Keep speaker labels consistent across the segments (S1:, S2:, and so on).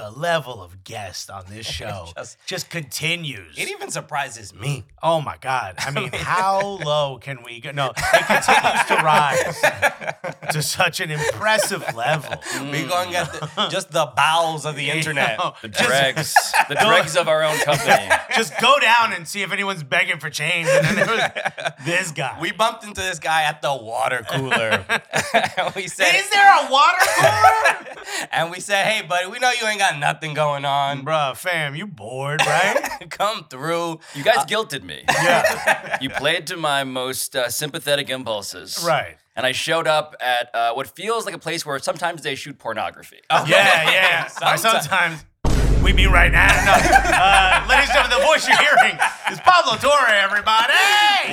S1: The level of guest on this show
S2: Just-
S1: just, continues.
S2: It even surprises me.
S1: oh my God. I mean, how low can we go? No, it continues to rise to such an impressive level.
S2: We're going at the, just the bowels of the internet.
S1: know,
S3: The dregs, the dregs of our own company.
S1: Just go down and see if anyone's begging for change. And then there was this guy.
S2: We bumped into this guy at the water cooler. we said,
S1: Is there a water cooler?
S2: and we said, hey, buddy, we know you ain't got nothing going on.
S1: Bruh, fam, you bored, right?
S2: Come through.
S3: You guys guilted me. Yeah. You played to my most uh, sympathetic impulses.
S1: right.
S3: And I showed up at uh, what feels like a place where sometimes they shoot pornography.
S1: Yeah, yeah.
S2: Sometimes.
S1: sometimes we mean right now. No. Uh, ladies and gentlemen, the voice you're hearing is Pablo Torre, everybody.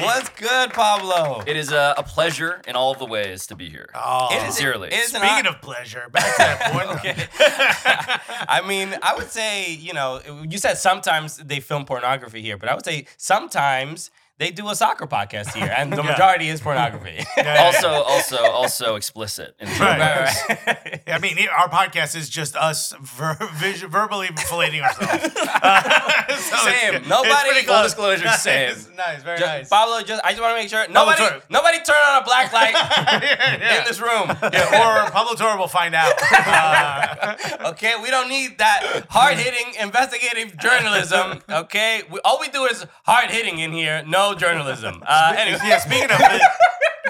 S2: What's good, Pablo?
S3: It is a, a pleasure in all of the ways to be here.
S1: Oh,
S2: It is-
S3: Sincerely.
S2: it is an
S1: Speaking
S2: hon-
S1: of pleasure, back to that point.
S2: I mean, I would say, you know, you said sometimes they film pornography here, but I would say sometimes they do a soccer podcast here, and the
S1: Yeah.
S2: majority is pornography.
S3: Also, also, also explicit. In
S1: Right.
S2: Right, right.
S1: I mean, our podcast is just us ver- vis- verbally filleting ourselves. Uh, so
S2: Same.
S1: It's
S2: Nobody-
S1: pretty
S2: full
S1: close.
S2: disclosure,
S1: nice,
S2: same.
S1: Nice, very
S2: Just-
S1: nice.
S2: Pablo, just I just want to make sure nobody,
S1: Torre.
S2: nobody turn on a black light
S1: Yeah.
S2: in this room.
S1: Yeah, or Pablo Torre will find out. Uh,
S2: Okay, we don't need that hard hitting investigative journalism. Okay, we, all we do is hard hitting in here, no journalism. Uh, anyway,
S1: yeah, speaking of it,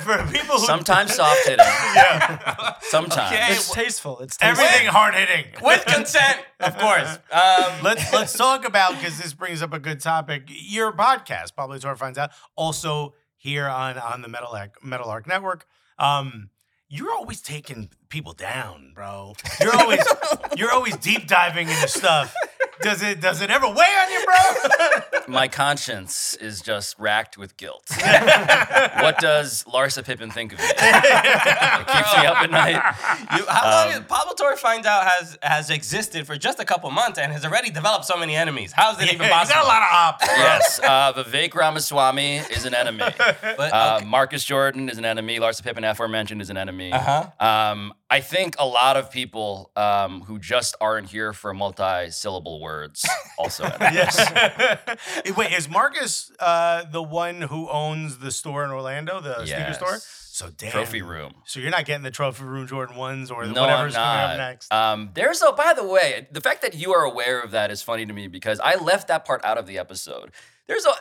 S1: for people who
S3: Sometimes soft hitting.
S1: yeah,
S3: Sometimes.
S2: Okay.
S4: It's tasteful. It's tasteful.
S1: everything hard hitting.
S2: with consent, of course. Um,
S1: let's let's talk about because this brings up a good topic. Your podcast, Pablo Torre finds out, also here on on the Meadowlark, Metal Arc Network. Um, you're always taking people down, bro. You're always you're always deep diving into stuff. Does it does it ever weigh on you, bro?
S3: My conscience is just racked with guilt. what does Larsa Pippen think of me? It keeps me up at night.
S2: you, how long is Pablo Torre finds out has has existed for just a couple months and has already developed so many enemies? How is it even
S1: you
S2: possible?
S1: got a lot of ops. bro.
S3: Yes, uh, Vivek Ramaswamy is an enemy.
S2: But,
S3: Uh, Marcus Jordan is an enemy. Larsa Pippen, aforementioned, is an enemy.
S2: Uh-huh.
S3: Um, I think a lot of people um, who just aren't here for multi-syllable words also enemies.
S1: Wait, is Marcus uh, the one who owns the store in Orlando, the sneaker store? So damn.
S3: Trophy room.
S1: So you're not getting the trophy room Jordan ones or
S3: No,
S1: whatever's
S3: I'm
S1: coming
S3: not.
S1: up next.
S3: Um, there's a. By the way, the fact that you are aware of that is funny to me because I left that part out of the episode. There's a.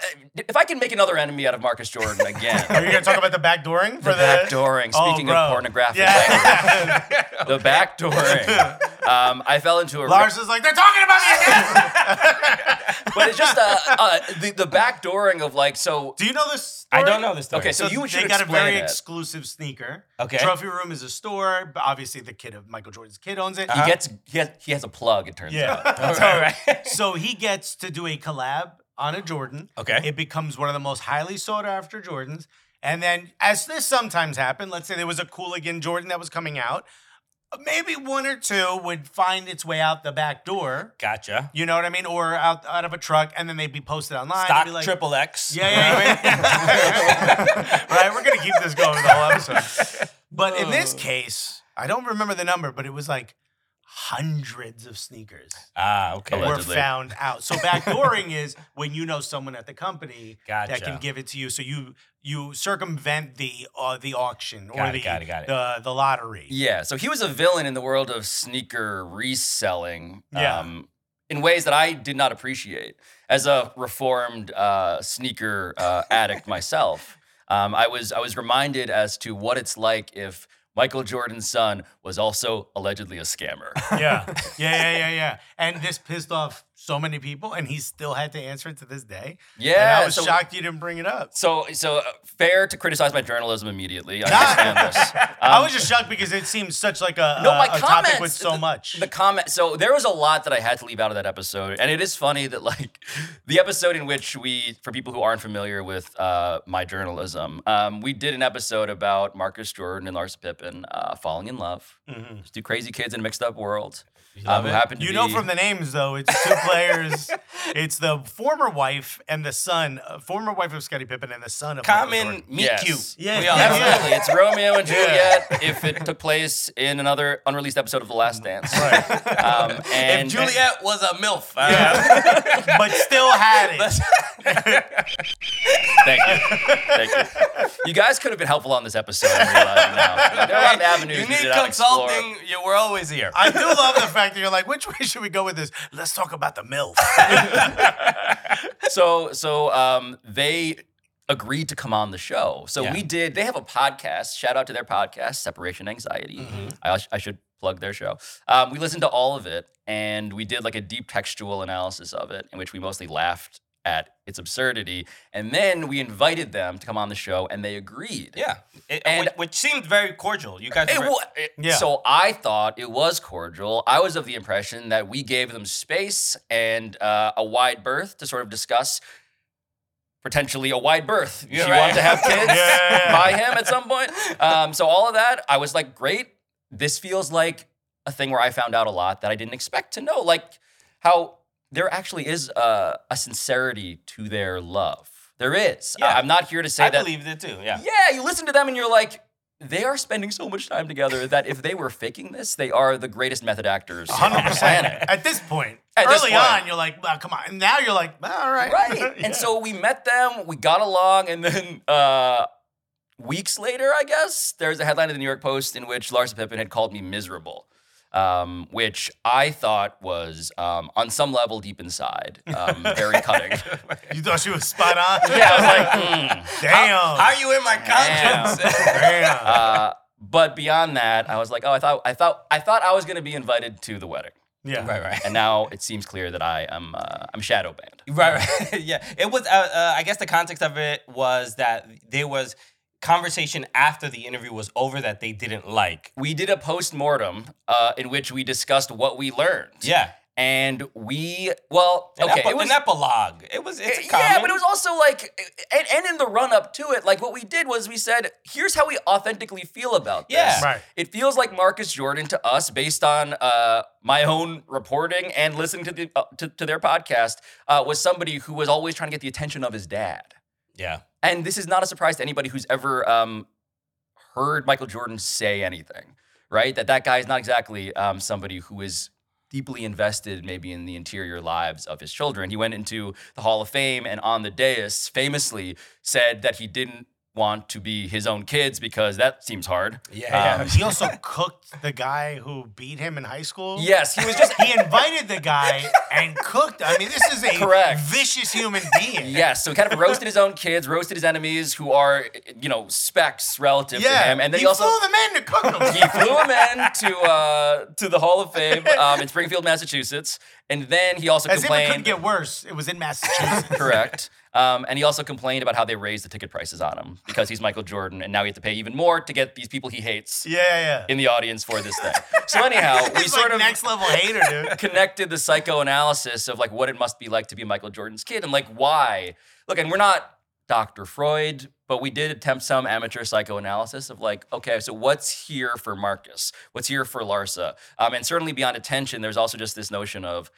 S3: If I can make another enemy out of Marcus Jordan again.
S1: Are you gonna talk about the backdooring for
S3: the
S1: the,
S3: backdooring.
S1: Oh,
S3: Speaking
S1: bro.
S3: of pornographic
S1: Yeah.
S3: language, the backdooring. Um, I fell into a.
S1: Lars is like, they're talking about me again.
S3: but it's just uh, uh, the the backdooring of like so.
S1: Do you know this?
S2: I don't know this story.
S3: Okay, so you should
S1: they got a very
S3: it.
S1: exclusive sneaker.
S2: Okay.
S1: Trophy Room is a store, but obviously the kid of Michael Jordan's kid owns it.
S3: He gets he has, he has a plug. It turns
S1: Yeah.
S3: out.
S2: All right.
S1: so he gets to do a collab on a Jordan.
S2: Okay.
S1: It becomes one of the most highly sought after Jordans. And then, as this sometimes happened, let's say there was a Cooligan Jordan that was coming out, maybe one or two would find its way out the back door.
S2: Gotcha.
S1: You know what I mean? Or out out of a truck, and then they'd be posted online.
S2: Stock
S1: be like,
S2: triple X.
S1: Yeah, yeah, yeah. right, we're gonna keep this going the whole episode. But in this oh. case, I don't remember the number, but it was like hundreds of sneakers
S2: Ah, okay.
S1: were
S3: Allegedly.
S1: found out. So backdooring is when you know someone at the company that can give it to you. So you you circumvent the uh, the auction or
S2: Got it,
S1: the
S2: got it, got it.
S1: the the lottery.
S3: Yeah, so he was a villain in the world of sneaker reselling.
S1: Yeah.
S3: Um, in ways that I did not appreciate. As a reformed uh, sneaker uh, addict myself, um, I was I was reminded as to what it's like if Michael Jordan's son was also allegedly a scammer.
S1: Yeah, yeah, yeah, yeah, yeah. And this pissed off so many people, and he still had to answer it to this day. And
S3: Yeah,
S1: I was
S3: so-
S1: shocked you didn't bring it up.
S3: So, so uh, fair to criticize my journalism immediately. I understand this.
S1: I
S3: Um,
S1: was just shocked because it seems such like a,
S3: No,
S1: a-
S3: my
S1: a topic
S3: comments.
S1: with so
S3: the,
S1: much.
S3: The comment. So there was a lot that I had to leave out of that episode, and it is funny that like the episode in which we, for people who aren't familiar with uh, my journalism, um, we did an episode about Marcus Jordan and Larsa Pippen uh, falling in love. Just two crazy kids in a mixed up world. Um, who happen to
S1: you
S3: be,
S1: know from the names though, it's two players. it's the former wife and the son, uh, former wife of Scottie Pippen and the son of Michael
S2: Common
S1: Jordan.
S2: meet
S3: Yes.
S2: cute.
S1: Yeah,
S2: We all
S1: yeah.
S3: Absolutely, it's Romeo and Juliet. If it took place in another unreleased episode of The Last Dance, um, and
S2: If Juliet was a MILF. uh,
S1: but still had it.
S3: Thank you. Thank you. You guys could have been helpful on this episode. I'm realizing now. There are a lot of avenues
S2: you
S3: we
S2: need
S3: did not explore.
S2: consulting. You, we're always here.
S1: I do love the fact that you're like, which way should we go with this? Let's talk about the MILF.
S3: So, so um, they agreed to come on the show. So
S2: Yeah.
S3: we did. They have a podcast. Shout out to their podcast, Separation Anxiety.
S2: Mm-hmm.
S3: I, I should plug their show. Um, we listened to all of it, and we did like a deep textual analysis of it, in which we mostly laughed at its absurdity. And then we invited them to come on the show, and they agreed.
S2: Yeah, It-
S3: And-
S2: which, which seemed very cordial. You guys
S3: It
S2: were
S3: it-
S1: Yeah.
S3: So I thought it was cordial. I was of the impression that we gave them space and uh, a wide berth to sort of discuss potentially a wide berth.
S2: Yeah,
S3: she
S2: right.
S3: wanted to have kids
S1: Yeah.
S3: by him at some point. Um, so all of that, I was like, great. This feels like a thing where I found out a lot that I didn't expect to know, like how there actually is a, a sincerity to their love. There is.
S2: Yeah.
S3: I- I'm not here to say that
S2: I believe it too. Yeah.
S3: Yeah, you listen to them and you're like, they are spending so much time together that if they were faking this, they are the greatest method actors on the
S1: 100%.
S3: planet.
S1: At this point,
S3: At this
S1: early
S3: point.
S1: on, you're like, well, come on. And now you're like, all right.
S3: Right.
S1: Yeah.
S3: And so we met them, we got along, and then uh, weeks later, I guess, there's a headline in the New York Post in which Larsa Pippen had called me miserable. Um, which I thought was, um, on some level, deep inside, um, very cutting.
S1: you thought she was spot on?
S3: yeah, I was like, mm.
S1: Damn.
S2: How are you in my conscience?
S1: Damn.
S3: Uh, but beyond that, I was like, oh, I thought, I thought, I thought I was going to be invited to the wedding.
S1: yeah.
S2: right, right.
S3: and now it seems clear that I am uh, I'm shadow banned.
S2: Right, right. yeah. It was, uh, uh, I guess the context of it was that there was conversation after the interview was over that they didn't like.
S3: We did a post mortem uh, in which we discussed what we learned.
S2: Yeah.
S3: and we well
S2: An,
S3: okay
S2: epi-
S3: it was
S2: an epilogue. It was, it's
S3: a
S2: yeah,
S3: but it was also like, and, and in the run up to it, like what we did was we said, here's how we authentically feel about this.
S2: Yeah.
S1: Right.
S3: It feels like Marcus Jordan to us, based on uh, my own reporting and listening to the uh, to, to their podcast, uh, was somebody who was always trying to get the attention of his dad.
S2: Yeah.
S3: And this is not a surprise to anybody who's ever um, heard Michael Jordan say anything, right? That that guy is not exactly um, somebody who is deeply invested maybe in the interior lives of his children. He went into the Hall of Fame and on the dais famously said that he didn't want to be his own kids because that seems hard.
S2: Yeah.
S3: Um,
S1: he also cooked the guy who beat him in high school.
S3: yes, he was just
S1: He invited the guy and cooked. I mean, this is a
S3: Correct.
S1: vicious human being.
S3: Yes, so he kind of roasted his own kids, roasted his enemies who are, you know, specks relative
S1: Yeah.
S3: to him, and then
S1: he,
S3: he, also
S1: flew them in to cook them.
S3: he flew him in to uh, to the Hall of Fame um, in Springfield, Massachusetts, and then he also
S1: As if it couldn't get worse. It was in Massachusetts.
S3: correct. Um, and he also complained about how they raised the ticket prices on him because he's Michael Jordan, and now he has to pay even more to get these people he hates
S1: yeah, yeah.
S3: in the audience for this thing. So anyhow, we
S1: He's
S3: sort of
S1: next level hater, dude.
S3: connected the psychoanalysis of like what it must be like to be Michael Jordan's kid and like why. Look, and we're not Dr. Freud, but we did attempt some amateur psychoanalysis of like, okay, so what's here for Marcus? What's here for Larsa? Um, and certainly beyond attention, there's also just this notion of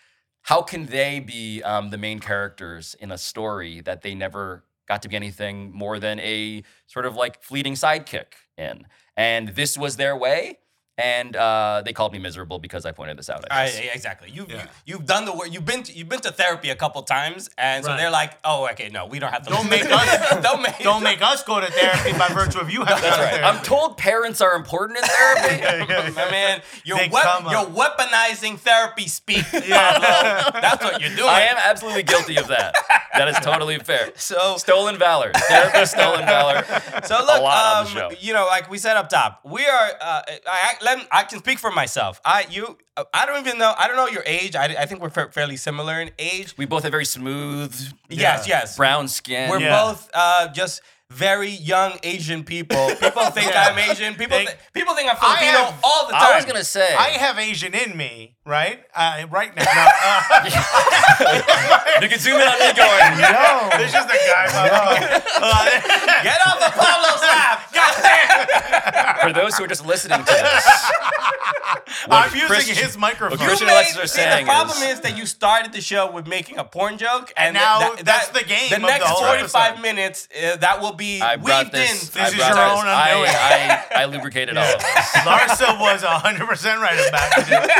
S3: how can they be um, the main characters in a story that they never got to be anything more than a sort of like fleeting sidekick in? And this was their way. And uh, they called me miserable because I pointed this out. I
S2: I,
S3: guess.
S2: yeah, exactly. You've,
S1: Yeah.
S2: you, have done the work. You've been to, you've been to therapy a couple times, and so
S1: Right.
S2: they're like, "Oh, okay, no, we don't have to.
S1: Don't make us-
S2: don't make
S1: Don't make us go to therapy by virtue of you having
S3: That's
S1: to
S3: right.
S1: therapy.
S3: I'm told parents are important in therapy.
S2: My man, you're
S1: They
S2: wep- you're weaponizing therapy speak. Pablo. That's what you're doing.
S3: I am absolutely guilty of that. That is totally fair.
S2: So
S3: Stolen valor. Therapy stolen valor.
S2: So look,
S3: lot on
S2: um,
S3: the show.
S2: you know, like we said up top, we are. Uh, I, I, let, I can speak for myself. I you. I don't even know. I don't know your age. I, I think we're fa- fairly similar in age.
S3: We both have very smooth,
S2: Yes, yes.
S3: brown skin.
S2: We're
S1: Yeah.
S2: both uh, just very young Asian people. People think
S1: Yeah.
S2: I'm Asian. People
S1: They-
S2: thi- people think I'm Filipino
S1: have-
S2: all the time.
S3: I was gonna say.
S1: I have Asian in me, right? Uh, right now. No, uh,
S3: you can zoom in on me going.
S1: no. This is the guy. Uh,
S2: Get off the Pablo's lap.
S3: For those who are just listening to this,
S1: I'm using
S3: Christian-
S1: his microphone.
S3: what Christian
S2: You
S3: Alexis
S2: made-
S3: are
S2: see,
S3: saying
S2: the problem
S3: is-
S2: is, that you started the show with making a porn joke, and,
S1: And now
S2: that-
S1: that's the game
S2: The
S1: of the
S2: next
S1: whole
S2: forty-five
S1: episode.
S2: minutes uh, that will be
S3: I
S2: weaved
S3: this.
S2: in.
S1: This
S3: I
S1: is
S3: brought
S1: your
S3: this.
S1: own undoing.
S3: I, I, I lubricated all of this.
S1: Larsa was 100% right about it.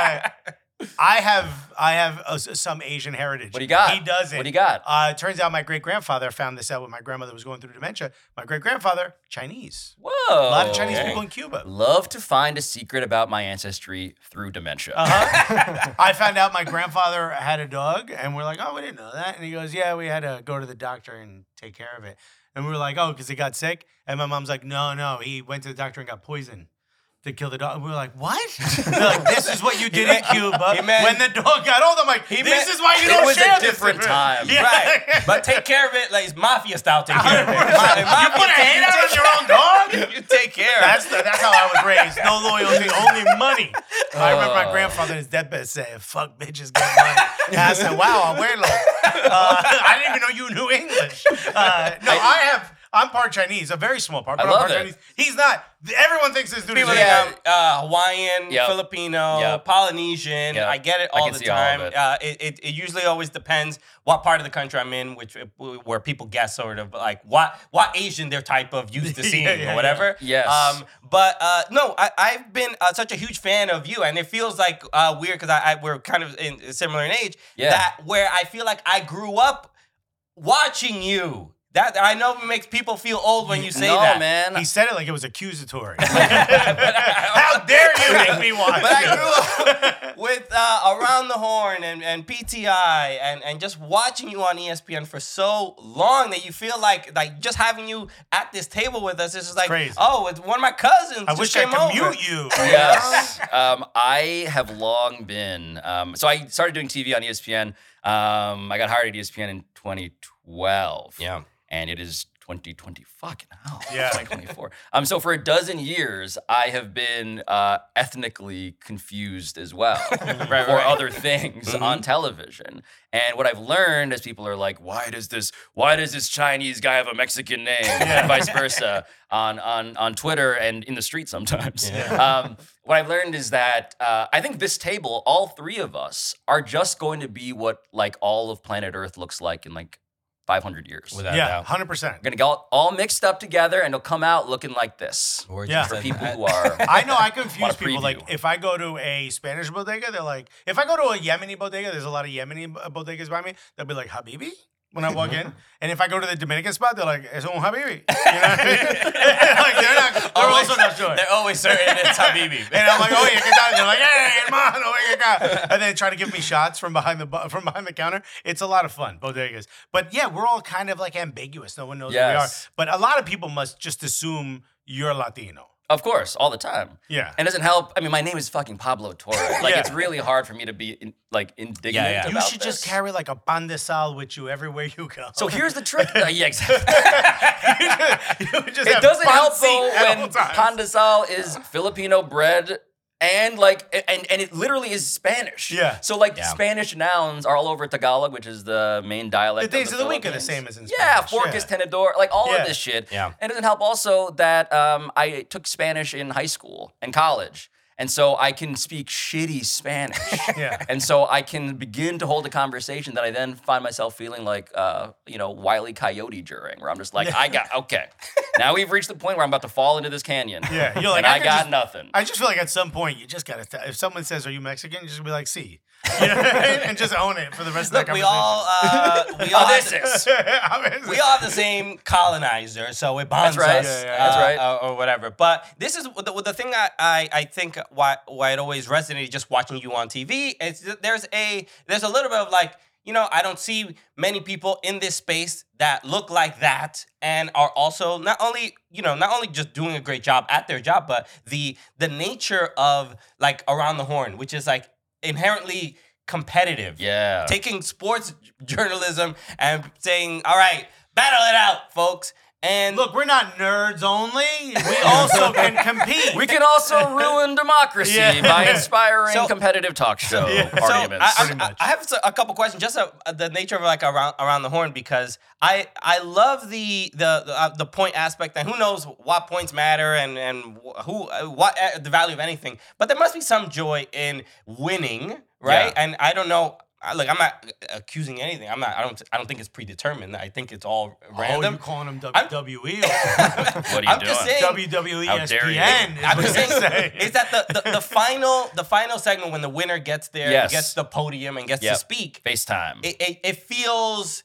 S1: Uh, I have I have uh, some Asian heritage.
S3: What do you got?
S1: He doesn't.
S3: What do you got?
S1: Uh, it turns out my great grandfather found this out when my grandmother was going through dementia. My great grandfather, Chinese.
S3: Whoa.
S1: A lot of Chinese
S3: okay.
S1: people in Cuba.
S3: Love to find a secret about my ancestry through dementia.
S1: Uh-huh. I found out my grandfather had a dog, and we're like, oh, we didn't know that. And he goes, yeah, we had to go to the doctor and take care of it. And we were like, oh, because he got sick. And my mom's like, no, no, he went to the doctor and got poisoned to kill the dog. And we were like, what? They're like, this is what you did in Cuba
S2: meant-
S1: when the dog got old. I'm like, this
S2: meant-
S1: is why you don't it
S3: was a
S1: this
S3: different
S1: with-
S3: time.
S1: Yeah.
S2: Right, but take care of it like it's mafia style. Take care of it.
S1: You
S2: mafia
S1: put a
S2: take-
S1: hand out on your own dog?
S2: You take care.
S1: That's the, that's how I was raised. No loyalty, only money. I remember my
S3: Oh.
S1: grandfather in his deathbed saying, "Fuck bitches, get money." And I said, "Wow, abuelo." Uh, I didn't even know you knew English. Uh, no, I have. I'm part Chinese, a very small part,
S3: I
S1: but I'm
S3: love
S1: part
S3: it.
S1: Chinese. He's not. Everyone thinks this dude
S2: People
S1: is.
S3: Yeah.
S2: I'm uh, Hawaiian,
S3: Yep.
S2: Filipino,
S3: Yep.
S2: Polynesian.
S3: Yep.
S2: I get it
S3: I
S2: all
S3: can
S2: the
S3: see all of
S2: time.
S3: it.
S2: Uh, it, it, it usually always depends what part of the country I'm in, which where people guess sort of like what what Asian they're type of used to
S1: Yeah,
S2: seeing
S1: yeah,
S2: or whatever.
S3: yeah. Yes.
S2: Um, but uh, no, I, I've been uh, such a huge fan of you, and it feels like uh, weird because I, I we're kind of in, similar in age.
S3: Yeah.
S2: That where I feel like I grew up watching you. That I know it makes people feel old when you say
S3: no,
S2: that.
S3: man.
S1: He said it like it was accusatory. How dare you make me watch?
S2: But I grew up with uh, Around the Horn and, and PTI and, and just watching you on ESPN for so long that you feel like like just having you at this table with us is just like,
S1: Crazy.
S2: oh, it's one of my cousins.
S1: I
S2: just
S1: wish I could
S2: over.
S1: mute you.
S3: yes. Um, I have long been. Um, so I started doing TV on ESPN. Um, I got hired at ESPN in 2012.
S2: Yeah.
S3: And it is 2020. Fucking hell.
S1: Yeah.
S3: 2024. Um, so for a dozen years, I have been uh, ethnically confused as well for
S2: right.
S3: other things on television. And what I've learned is people are like, why does this why does this Chinese guy have a Mexican name? And vice versa on, on, on Twitter and in the street sometimes. Um, what I've learned is that uh, I think this table, all three of us, are just going to be what like all of planet Earth looks like in like 500 years.
S2: Without
S1: Yeah,
S2: doubt.
S1: hundred percent.
S3: We're gonna get all, all mixed up together, and it'll come out looking like this.
S2: We're
S1: Yeah.
S3: For
S2: in-
S3: people who are,
S1: I know I confuse
S3: a
S1: people. Like if I go to a Spanish bodega, they're like, if I go to a Yemeni bodega, there's a lot of Yemeni bodegas by me. They'll be like Habibi when I walk in, and if I go to the Dominican spot, they're like, "Es un Habibi." You know what I mean? like they're not. They're
S2: Always-
S1: also not sure.
S2: They're always certain it's Habibi.
S1: And I'm like, oh yeah, ¿qué tal? They're like, hey, hermano, ven acá. And then try to give me shots from behind the from behind the counter. It's a lot of fun, bodegas. But yeah, we're all kind of like ambiguous. No one knows who we are. But a lot of people must just assume you're Latino.
S3: Of course, all the time.
S1: Yeah.
S3: And it doesn't help. I mean, my name is fucking Pablo Torres. Like,
S1: Yeah.
S3: it's really hard for me to be in, like indignant.
S2: Yeah, yeah.
S1: You
S3: about
S1: should just carry like a pan de sal with you everywhere you go.
S3: So here's the trick. Uh, yeah, exactly.
S1: You just
S3: it doesn't help though when
S1: times.
S3: pan de sal is Filipino bread and like and and it literally is Spanish.
S1: Yeah.
S3: So like
S2: Yeah.
S3: Spanish nouns are all over Tagalog, which is the main dialect.
S1: The days
S3: of
S1: of
S3: the,
S1: the week are the same as in Spanish.
S3: Yeah,
S1: Spanish,
S3: forcas
S1: yeah.
S3: tenedor, like all
S1: Yeah.
S3: of this shit.
S2: Yeah.
S3: And it doesn't help also that um, I took Spanish in high school and college. And so I can speak shitty Spanish.
S1: Yeah.
S3: And so I can begin to hold a conversation that I then find myself feeling like, uh, you know, Wiley Coyote during, where I'm just like, I got, okay. Now we've reached the point where I'm about to fall into this canyon.
S1: Yeah, you're like,
S3: and
S1: I
S3: I, got
S1: just-
S3: nothing.
S1: I just feel like at some point you just gotta. If someone says, "Are you Mexican?" You just be like, "See," you know, and just own it for the rest
S2: Look,
S1: of
S2: we
S1: the
S2: all uh, we all have
S3: this
S2: the-
S3: is.
S2: we all have the same colonizer, so it bonds
S3: That's right.
S2: us,
S1: Yeah, yeah,
S3: that's
S2: uh,
S3: right.
S2: uh, or whatever. But this is the, the thing I, I, I think why why it always resonated just watching you on TV. Is there's a there's a little bit of like you know I don't see many people in this space that look like that and are also not only you know not only just doing a great job at their job, but the the nature of like around the horn, which is like inherently competitive
S3: Yeah.
S2: taking sports journalism and saying, "All right, battle it out, folks." And
S1: Look, we're not nerds only. We also can compete.
S3: we can also ruin democracy
S1: Yeah.
S3: by inspiring
S2: So-
S3: competitive talk show
S2: so
S3: arguments.
S2: I, I,
S1: much.
S2: I have a couple questions, just uh, the nature of like around around the horn, because I I love the the the, uh, the point aspect, and who knows what points matter and and who uh, what uh, the value of anything, but there must be some joy in winning, right?
S3: Yeah.
S2: And I don't know. I- Look, I'm not accusing anything. I'm not. I don't. I don't think it's predetermined. I think it's all
S1: Oh,
S2: random.
S1: you calling them
S2: I'm-
S1: WWE?
S3: what are you
S2: I'm
S3: doing?
S2: just saying.
S1: WWE
S3: How dare you.
S1: ESPN is
S2: I'm just saying, is that the, the, the final the final segment when the winner gets there,
S3: Yes.
S2: gets the podium and gets
S3: Yep.
S2: to speak?
S3: FaceTime.
S2: It, it it feels.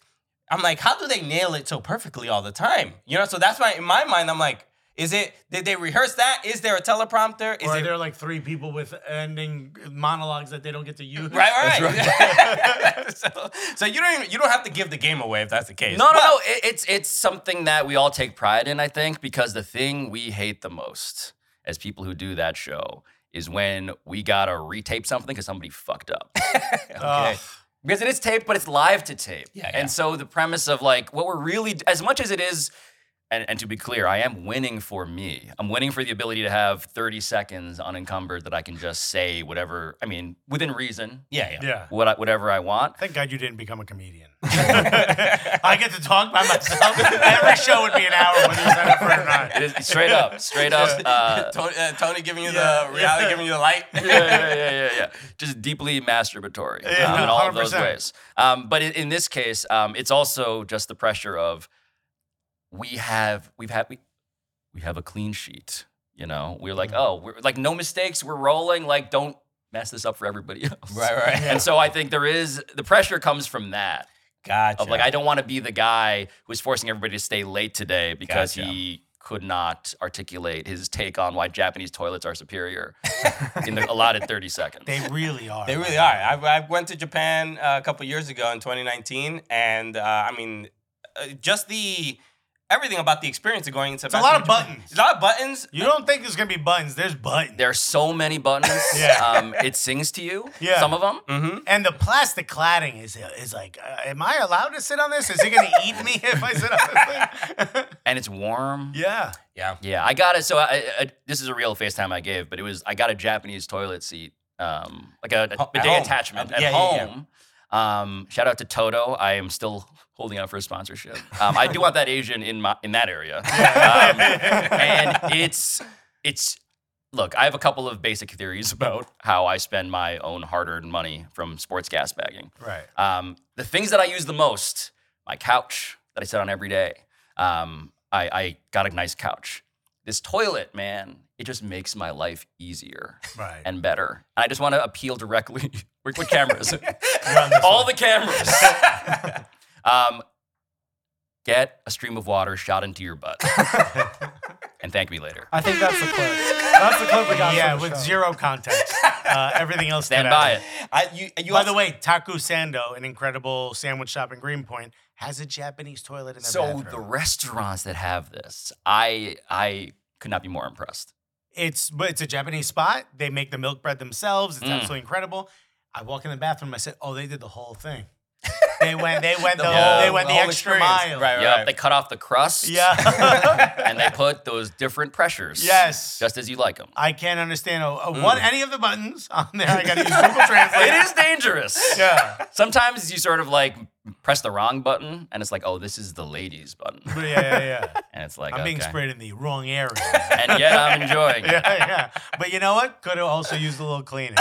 S2: I'm like, how do they nail it so perfectly all the time? You know, so that's why in my mind I'm like, is it did they rehearse that? Is there a teleprompter? Is
S1: or are
S2: it
S1: there like three people with ending monologues that they don't get to use?
S2: right? Right. so, so you don't even you don't have to give the game away if that's the case.
S3: No, no,
S2: But-
S3: no. It, it's it's something that we all take pride in, I think, because the thing we hate the most as people who do that show is when we gotta retape something because somebody fucked up.
S1: Ugh.
S3: because it is taped, but it's live to tape.
S2: Yeah, yeah.
S3: And so the premise of like what we're really, as much as it is, and, and to be clear, I am winning for me. I'm winning for the ability to have 30 seconds unencumbered that I can just say whatever. I mean, within reason.
S2: Yeah, yeah.
S1: Yeah.
S3: What I, whatever I want.
S1: Thank God you didn't become a comedian. I get to talk by myself. Every show would be an hour whether you sign up for or not.
S3: It is straight up, straight up. Uh,
S2: Tony, uh, Tony giving you
S1: Yeah,
S2: the reality,
S1: yeah.
S2: giving you the light.
S3: yeah, yeah, yeah, yeah, yeah. Just deeply masturbatory
S1: Yeah,
S3: um, in all of those ways. Um, but in, in this case, um, it's also just the pressure of we have we've had we, we have a clean sheet. You know, we're like, oh, we're like no mistakes. We're rolling. Like, don't mess this up for everybody else.
S2: Right, right.
S3: And so I think there is the pressure comes from that
S2: Gotcha.
S3: of like I don't want to be the guy who's forcing everybody to stay late today because
S2: Gotcha.
S3: he could not articulate his take on why Japanese toilets are superior in the allotted 30 seconds.
S1: They really are.
S2: They really are. I, I went to Japan uh, a couple years ago in 2019, and uh, I mean, uh, just the everything about the experience of going into.
S1: It's a lot of buttons.
S2: A lot of buttons.
S1: You don't think there's gonna be buttons? There's buttons.
S3: There are so many buttons.
S1: Yeah.
S3: Um, it sings to you.
S1: Yeah.
S3: Some of them.
S2: Mm-hmm.
S1: And the plastic cladding is is like, uh, am I allowed to sit on this? Is it gonna eat me if I sit on this thing?
S3: And it's warm.
S1: yeah.
S2: Yeah.
S3: Yeah, I got it. So I, I, this is a real FaceTime I gave, but it was I got a Japanese toilet seat, um, like a, a
S2: Ho- at
S3: bidet
S2: home.
S3: attachment
S2: Uh,
S3: at
S2: yeah, yeah, yeah.
S3: home. Um, shout out to Toto. I am still holding out for a sponsorship. Um, I do want that Asian in my in that area, um, and it's it's. Look, I have a couple of basic theories about how I spend my own hard-earned money from sports gas bagging.
S1: Right.
S3: Um, the things that I use the most, my couch that I sit on every day. Um, I, I got a nice couch. This toilet, man, it just makes my life easier
S1: Right.
S3: and better. And I just want to appeal directly. What what cameras?
S1: You're on this
S3: All
S1: one.
S3: the cameras. Um, get a stream of water shot into your butt, and thank me later.
S4: I think that's the clip. That's the clip we got.
S1: yeah,
S4: from the
S1: with
S4: show.
S1: zero context. Uh, everything else.
S3: Stand by
S1: out.
S3: it.
S2: I, you, you
S1: By
S2: also,
S1: the way, Taku Sando, an incredible sandwich shop in Greenpoint, has a Japanese toilet in their
S3: So
S1: bathroom.
S3: the restaurants that have this, I I could not be more impressed.
S1: It's but it's a Japanese spot. They make the milk bread themselves. It's
S3: Mm.
S1: absolutely incredible. I walk in the bathroom. I said, "Oh, they did the whole thing. They went. They went the.
S2: whole-
S1: they went the,
S2: whole
S1: extra
S2: experience.
S1: mile.
S2: Right,
S3: Yep,
S2: right.
S3: they cut off the crust.
S1: Yeah.
S3: and they put those different pressures.
S1: yes.
S3: Just as you like them.
S1: I can't understand uh, uh, what any of the buttons on there. I got to use Google Translate.
S3: It is dangerous.
S1: Yeah.
S3: Sometimes you sort of like press the wrong button, and it's like, oh, this is the ladies button,
S1: Yeah, yeah, yeah.
S3: and it's like,
S1: I'm being sprayed in the wrong area.
S3: and yet I'm enjoying it.
S1: yeah, yeah. But you know what? Could have also used a little cleaning.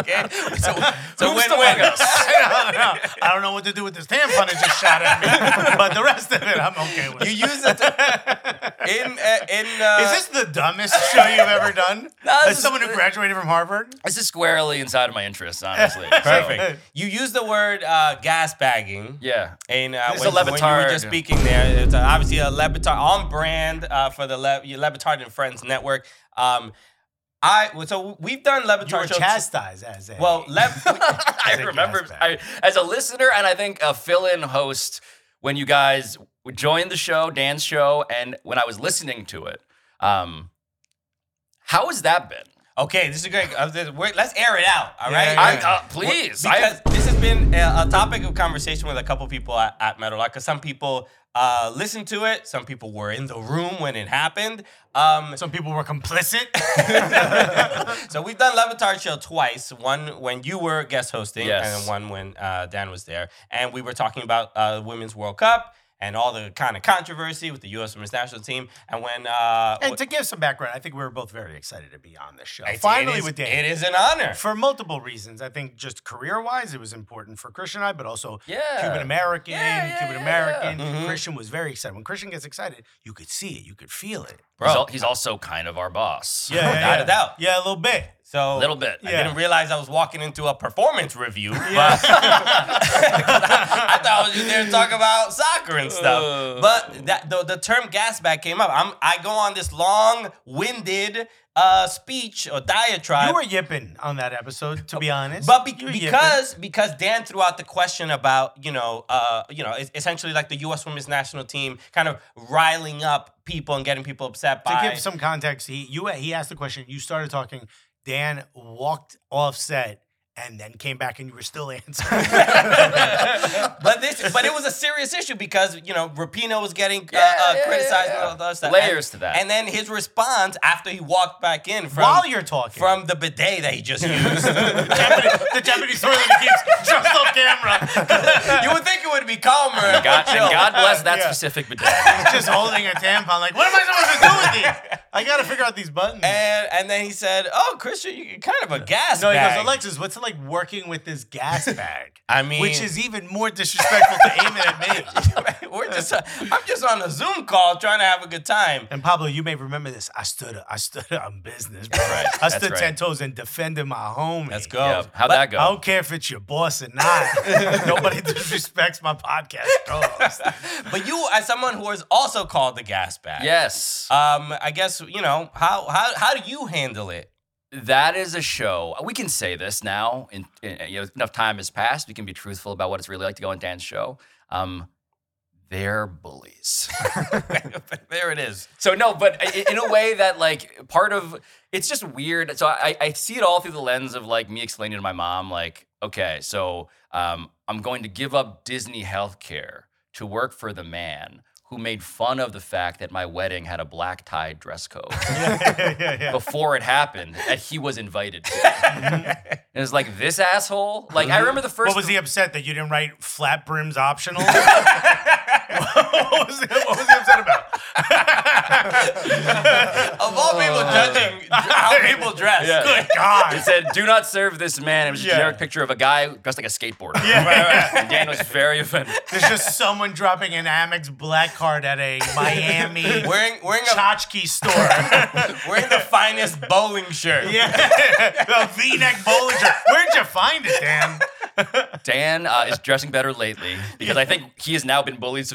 S2: Okay, so so
S3: Who's
S2: win
S3: the
S2: win.
S1: I don't know. I don't know what to do with this tampon that just shot at me. But the rest of it, I'm okay with.
S2: You use it in uh, in. Uh,
S1: Is this the dumbest show you've ever done?
S3: No,
S1: As
S3: this is-
S1: someone who graduated from Harvard?
S3: This is squarely inside of my interests, honestly. So,
S2: perfect? You use the word uh, gas bagging.
S3: yeah.
S2: And uh,
S3: It's
S2: when,
S3: a
S2: when you were just speaking there, it's uh, obviously a Le Batard on brand uh, for the Le- Levitard and Friends network. Um, I so we've done
S1: You were
S2: shows.
S1: chastised as a.
S2: Well, Lev,
S3: I
S1: a
S3: remember I, as a listener and I think a fill-in host when you guys joined the show, Dan's show, and when I was listening to it. Um, how has that been?
S2: Okay, this is great. Uh, let's air it out. All right,
S1: Yeah, yeah,
S3: I, uh, please,
S2: because
S3: I,
S2: this has been a, a topic of conversation with a couple people at, at Meadowlark, because some people uh, listened to it, some people were in the room when it happened. Um,
S1: some people were complicit.
S2: so we've done Le Batard show twice. One when you were guest hosting,
S3: Yes.
S2: and then one when uh, Dan was there. And we were talking about uh, Women's World Cup and all the kind of controversy with the U.S. Women's National Team. And when uh,
S1: and to give some background, I think we were both very excited to be on this show.
S2: it's-
S1: Finally
S2: it is,
S1: with Dan.
S2: it is an honor.
S1: For multiple reasons. I think just career wise, it was important for Christian and I, but also
S3: Yeah.
S1: Cuban American,
S3: Yeah, yeah,
S1: Cuban
S3: yeah,
S1: American.
S2: yeah. Mhm.
S1: Christian was very excited. When Christian gets excited, you could see it, you could feel it.
S3: he's, al- he's also kind of our boss.
S1: Yeah, yeah,
S2: Without a doubt.
S1: Yeah, a little bit.
S2: So
S3: A little bit.
S2: I didn't realize I was walking into a performance review.
S1: Yeah.
S2: But I thought I was just there to talk about soccer and stuff.
S3: Uh.
S2: but that the, the term gas bag came up. I'm I go on this long-winded uh, speech or diatribe.
S1: You were yipping on that episode, to be honest.
S2: But be-
S1: were yipping.
S2: because because Dan threw out the question about you know uh you know essentially like the U.S. Women's National Team kind of riling up people and getting people upset by.
S1: to give some context, he you he asked the question. You started talking. Dan walked off set and then came back, and you were still answering.
S2: but this, but it was a serious issue because you know Rapinoe was getting uh,
S3: Yeah,
S2: uh,
S3: yeah,
S2: criticized
S3: yeah,
S2: and all that stuff.
S3: Layers
S2: and,
S3: to that.
S2: And then his response after he walked back in from
S1: While you're talking,
S2: from the bidet that he just used,
S1: the Japanese, the Japanese toilet he keeps just off camera.
S2: you would think it would be calmer. and
S3: God, and God bless that
S1: Yeah.
S3: specific bidet.
S1: He's just holding a tampon. Like, what am I supposed to do these? I got to figure out these buttons.
S2: And and then he said, "Oh, Christian, you're kind of a gas
S1: no, he goes, Alexis, what's it like working with this gas bag?
S2: I mean-
S1: which is even more disrespectful to aim it at me.
S2: We're just, uh, I'm just on a Zoom call trying to have a good time.
S1: And Pablo, you may remember this. I stood, I stood on business, bro.
S3: Right,
S1: I stood
S3: right.
S1: ten toes and defended my home.
S2: Let's go.
S3: Yeah, how'd
S2: But-
S3: that go?
S1: I don't care if it's your boss or not. Nobody disrespects my podcast.
S2: But you, as someone who is also called the gas bag,
S3: yes.
S2: Um, I guess you know how how how do you handle it?
S3: That is a show. We can say this now. In, in- you know, enough time has passed. We can be truthful about what it's really like to go on Dan's show. Um, they're bullies.
S2: there it is.
S3: so no, but in a way that like part of it's just weird. So I, I see it all through the lens of like me explaining to my mom, like, okay, so um, I'm going to give up Disney healthcare to work for the man who made fun of the fact that my wedding had a black tie dress code
S1: yeah, yeah, yeah.
S3: before it happened that he was invited to. Mm-hmm. and it's like this asshole. Like I mm-hmm. remember the first.
S1: What was he upset that you didn't write flat brims optional? what, was he, what was he upset about?
S2: Of all people judging how people dress,
S3: Yeah.
S1: Good
S3: He
S1: God.
S3: said, "Do not serve this man." It was a
S1: Yeah.
S3: generic picture of a guy dressed like a skateboarder.
S1: Yeah.
S3: And Dan was very offended.
S1: There's just someone dropping an Amex black card at a Miami
S2: wearing wearing a
S1: tchotchke store.
S2: wearing the finest bowling shirt.
S1: yeah, a V-neck bowling shirt. Where'd you find it, Dan?
S3: Dan uh, is dressing better lately because I think he has now been bullied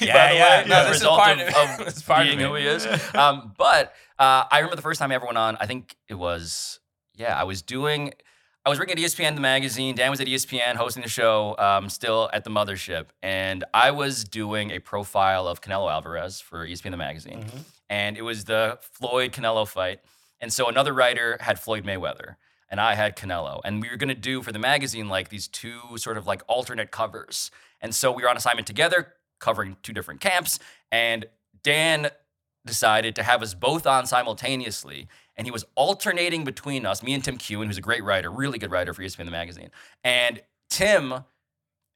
S2: Yeah, yeah. No,
S3: as
S2: this is part
S3: of,
S2: of
S3: of
S2: part
S3: being who he is. Um, but uh, I remember the first time I ever went on. I think it was yeah. I was doing. I was working at ESPN, the magazine. Dan was at ESPN hosting the show, um, still at the mothership. And I was doing a profile of Canelo Alvarez for ESPN, the magazine. And it was the Floyd Canelo fight. And so another writer had Floyd Mayweather, and I had Canelo. And we were going to do for the magazine like these two sort of like alternate covers. And so we were on assignment together, covering two different camps. And Dan decided to have us both on simultaneously. And he was alternating between us, me and Tim Keown, who's a great writer, really good writer for ESPN the magazine. And Tim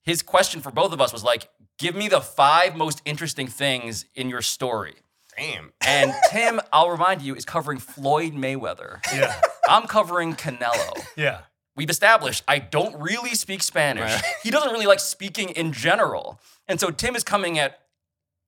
S3: his question for both of us was like, give me the five most interesting things in your story.
S2: Damn.
S3: And Tim, I'll remind you, is covering Floyd Mayweather.
S1: Yeah.
S3: I'm covering Canelo.
S1: Yeah.
S3: We've established I don't really speak Spanish.
S2: Right.
S3: He doesn't really like speaking in general. And so Tim is coming at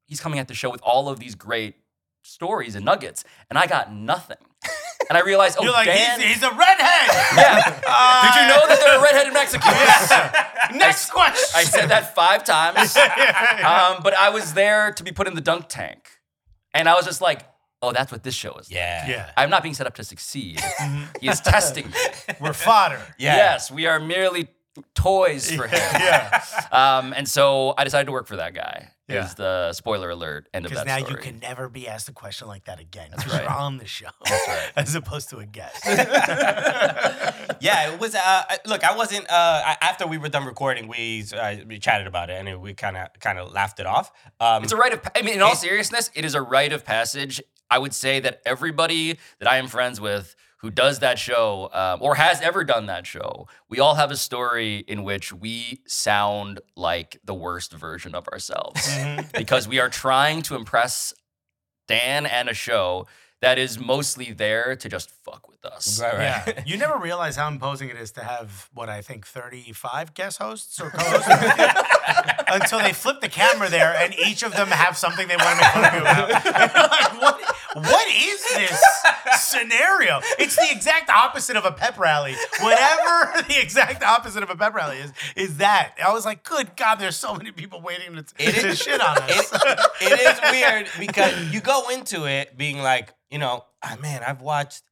S3: he's coming at the show with all of these great stories and nuggets, and I got nothing. And I realized, oh,
S1: You're like,
S3: Dan,
S1: he's, he's a redhead.
S3: yeah. Did you know that there are redheaded Mexicans?
S1: Next question.
S3: I said that five times. Um, but I was there to be put in the dunk tank. And I was just like, oh, that's what this show is.
S2: Yeah.
S1: yeah.
S3: I'm not being set up to succeed. he is testing me.
S1: We're fodder.
S2: Yeah.
S3: Yes, we are merely toys for him.
S1: Yeah.
S3: Um, and so I decided to work for that guy.
S1: Yeah.
S3: Is the spoiler alert end of
S1: Because
S3: that
S1: now
S3: story.
S1: you can never be asked a question like that again. That's
S3: right.
S1: You're on the show.
S3: That's right.
S1: As opposed to a guest.
S2: yeah, it was. Uh, look, I wasn't. Uh, after we were done recording, we uh, we chatted about it and it, we kind of kind of laughed it off. Um,
S3: It's a rite of. I mean, in all seriousness, it is a rite of passage. I would say that everybody that I am friends with who does that show um, or has ever done that show, we all have a story in which we sound like the worst version of ourselves because we are trying to impress Dan and a show that is mostly there to just fuck with us.
S2: right, right.
S1: Yeah. You never realize how imposing it is to have what I think 35 guest hosts or co-hosts until they flip the camera there and each of them have something they want to make fun of you about. And you're like, what, what is this scenario? It's the exact opposite of a pep rally. Whatever the exact opposite of a pep rally is, is that. I was like, good God, there's so many people waiting to,
S2: It
S1: to
S2: is-
S1: shit on us.
S2: it, it is weird because you go into it being like, you know, ah, man, I've watched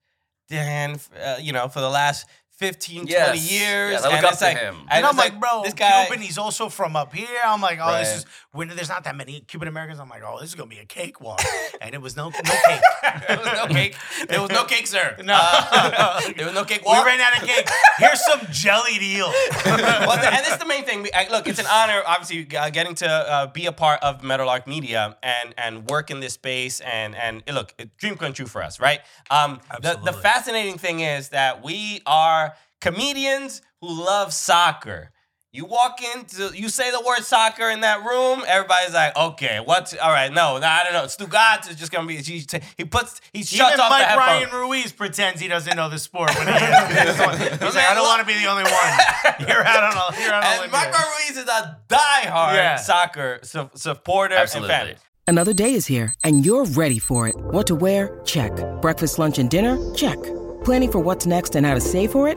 S2: Dan, uh, you know, for the last 15, 20 years.
S3: Yes, I look
S2: and
S3: up
S2: it's
S3: to
S2: like,
S3: him.
S1: And
S2: And
S1: I'm
S2: it's
S1: like, bro,
S2: this guy.
S1: Cuban, he's also from up here. I'm like, oh, this is when there's not that many Cuban Americans. I'm like, oh, this is gonna be a cakewalk, and it was no no cake.
S2: there was no cake. There was no cake, sir.
S1: No.
S2: Uh, there was no cake.
S1: we ran out of cake. Here's some jellied eel.
S2: well, th- and this is the main thing. We- I- Look, it's an honor, obviously, uh, getting to uh, be a part of Meadowlark Media and and work in this space. And and look, it, dream come true for us, right? Um, the, the fascinating thing is that we are comedians who love soccer. You walk into, you say the word soccer in that room, everybody's like, okay, what's, all right, no, no, I don't know. Stugatz is just gonna be, he, he puts, he shuts
S1: Even
S2: off
S1: Mike
S2: the headphone.
S1: Ryan Ruiz pretends he doesn't know the sport. When he He's like, I don't want to be the only one. You're out on, you're out on
S2: And Marco Ruiz is a diehard
S1: Yeah.
S2: soccer su- supporter and fan.
S5: Another day is here, and you're ready for it. What to wear? Check. Breakfast, lunch, and dinner? Check. Planning for what's next and how to save for it?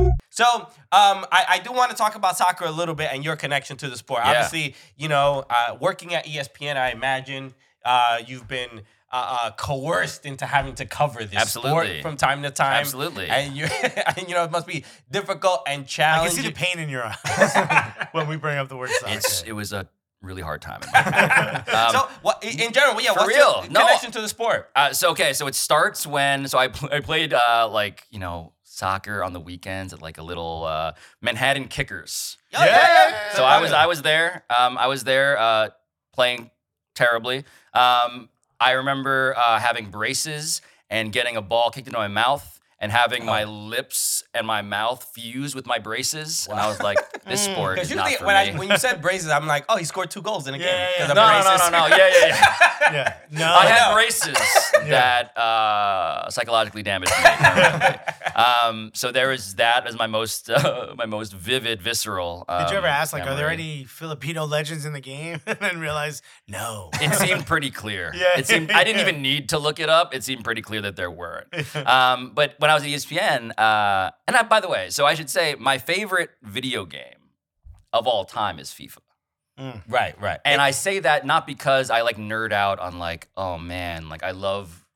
S2: So um, I, I do want to talk about soccer a little bit and your connection to the sport.
S3: Yeah.
S2: Obviously, you know, uh, working at ESPN, I imagine uh, you've been uh, uh, coerced into having to cover this
S3: Absolutely.
S2: sport from time to time.
S3: Absolutely.
S2: and you, and, you know, it must be difficult and challenging.
S1: I can see the pain in your eyes when we bring up the word soccer.
S3: It's it was a really hard time. In. Um,
S2: so, what, in general, yeah,
S3: for
S2: what's
S3: real,
S2: your
S3: no.
S2: connection to the sport?
S3: Uh, so okay, so it starts when so I pl- I played uh, like you know soccer on the weekends at like a little uh, Manhattan Kickers.
S2: Oh, yeah, yeah.
S3: So I was I was there. Um, I was there uh, playing terribly. Um, I remember uh, having braces and getting a ball kicked into my mouth and having my lips and my mouth fuse with my braces. And I was like, this sport
S2: Because
S3: is not for
S2: when,
S3: me.
S2: I, when you said braces, I'm like, oh, he scored two goals in a game.
S1: Yeah, yeah,
S2: 'cause
S1: yeah.
S3: no, no, no, no, no. Yeah, yeah, yeah.
S1: yeah. No.
S3: I had
S2: know.
S3: braces that uh, psychologically damaged me. um, so there is that as my most uh, my most vivid, visceral. Um,
S1: Did you ever ask, like, are there any Filipino legends in the game? and then realize, no.
S3: It seemed pretty clear.
S1: Yeah.
S3: It seemed I didn't even need to look it up. It seemed pretty clear that there weren't. Um, but when I was at ESPN, uh, and I, by the way, so I should say my favorite video game of all time is FIFA.
S2: Right, right.
S3: And I say that not because I like nerd out on like, oh man, like I love,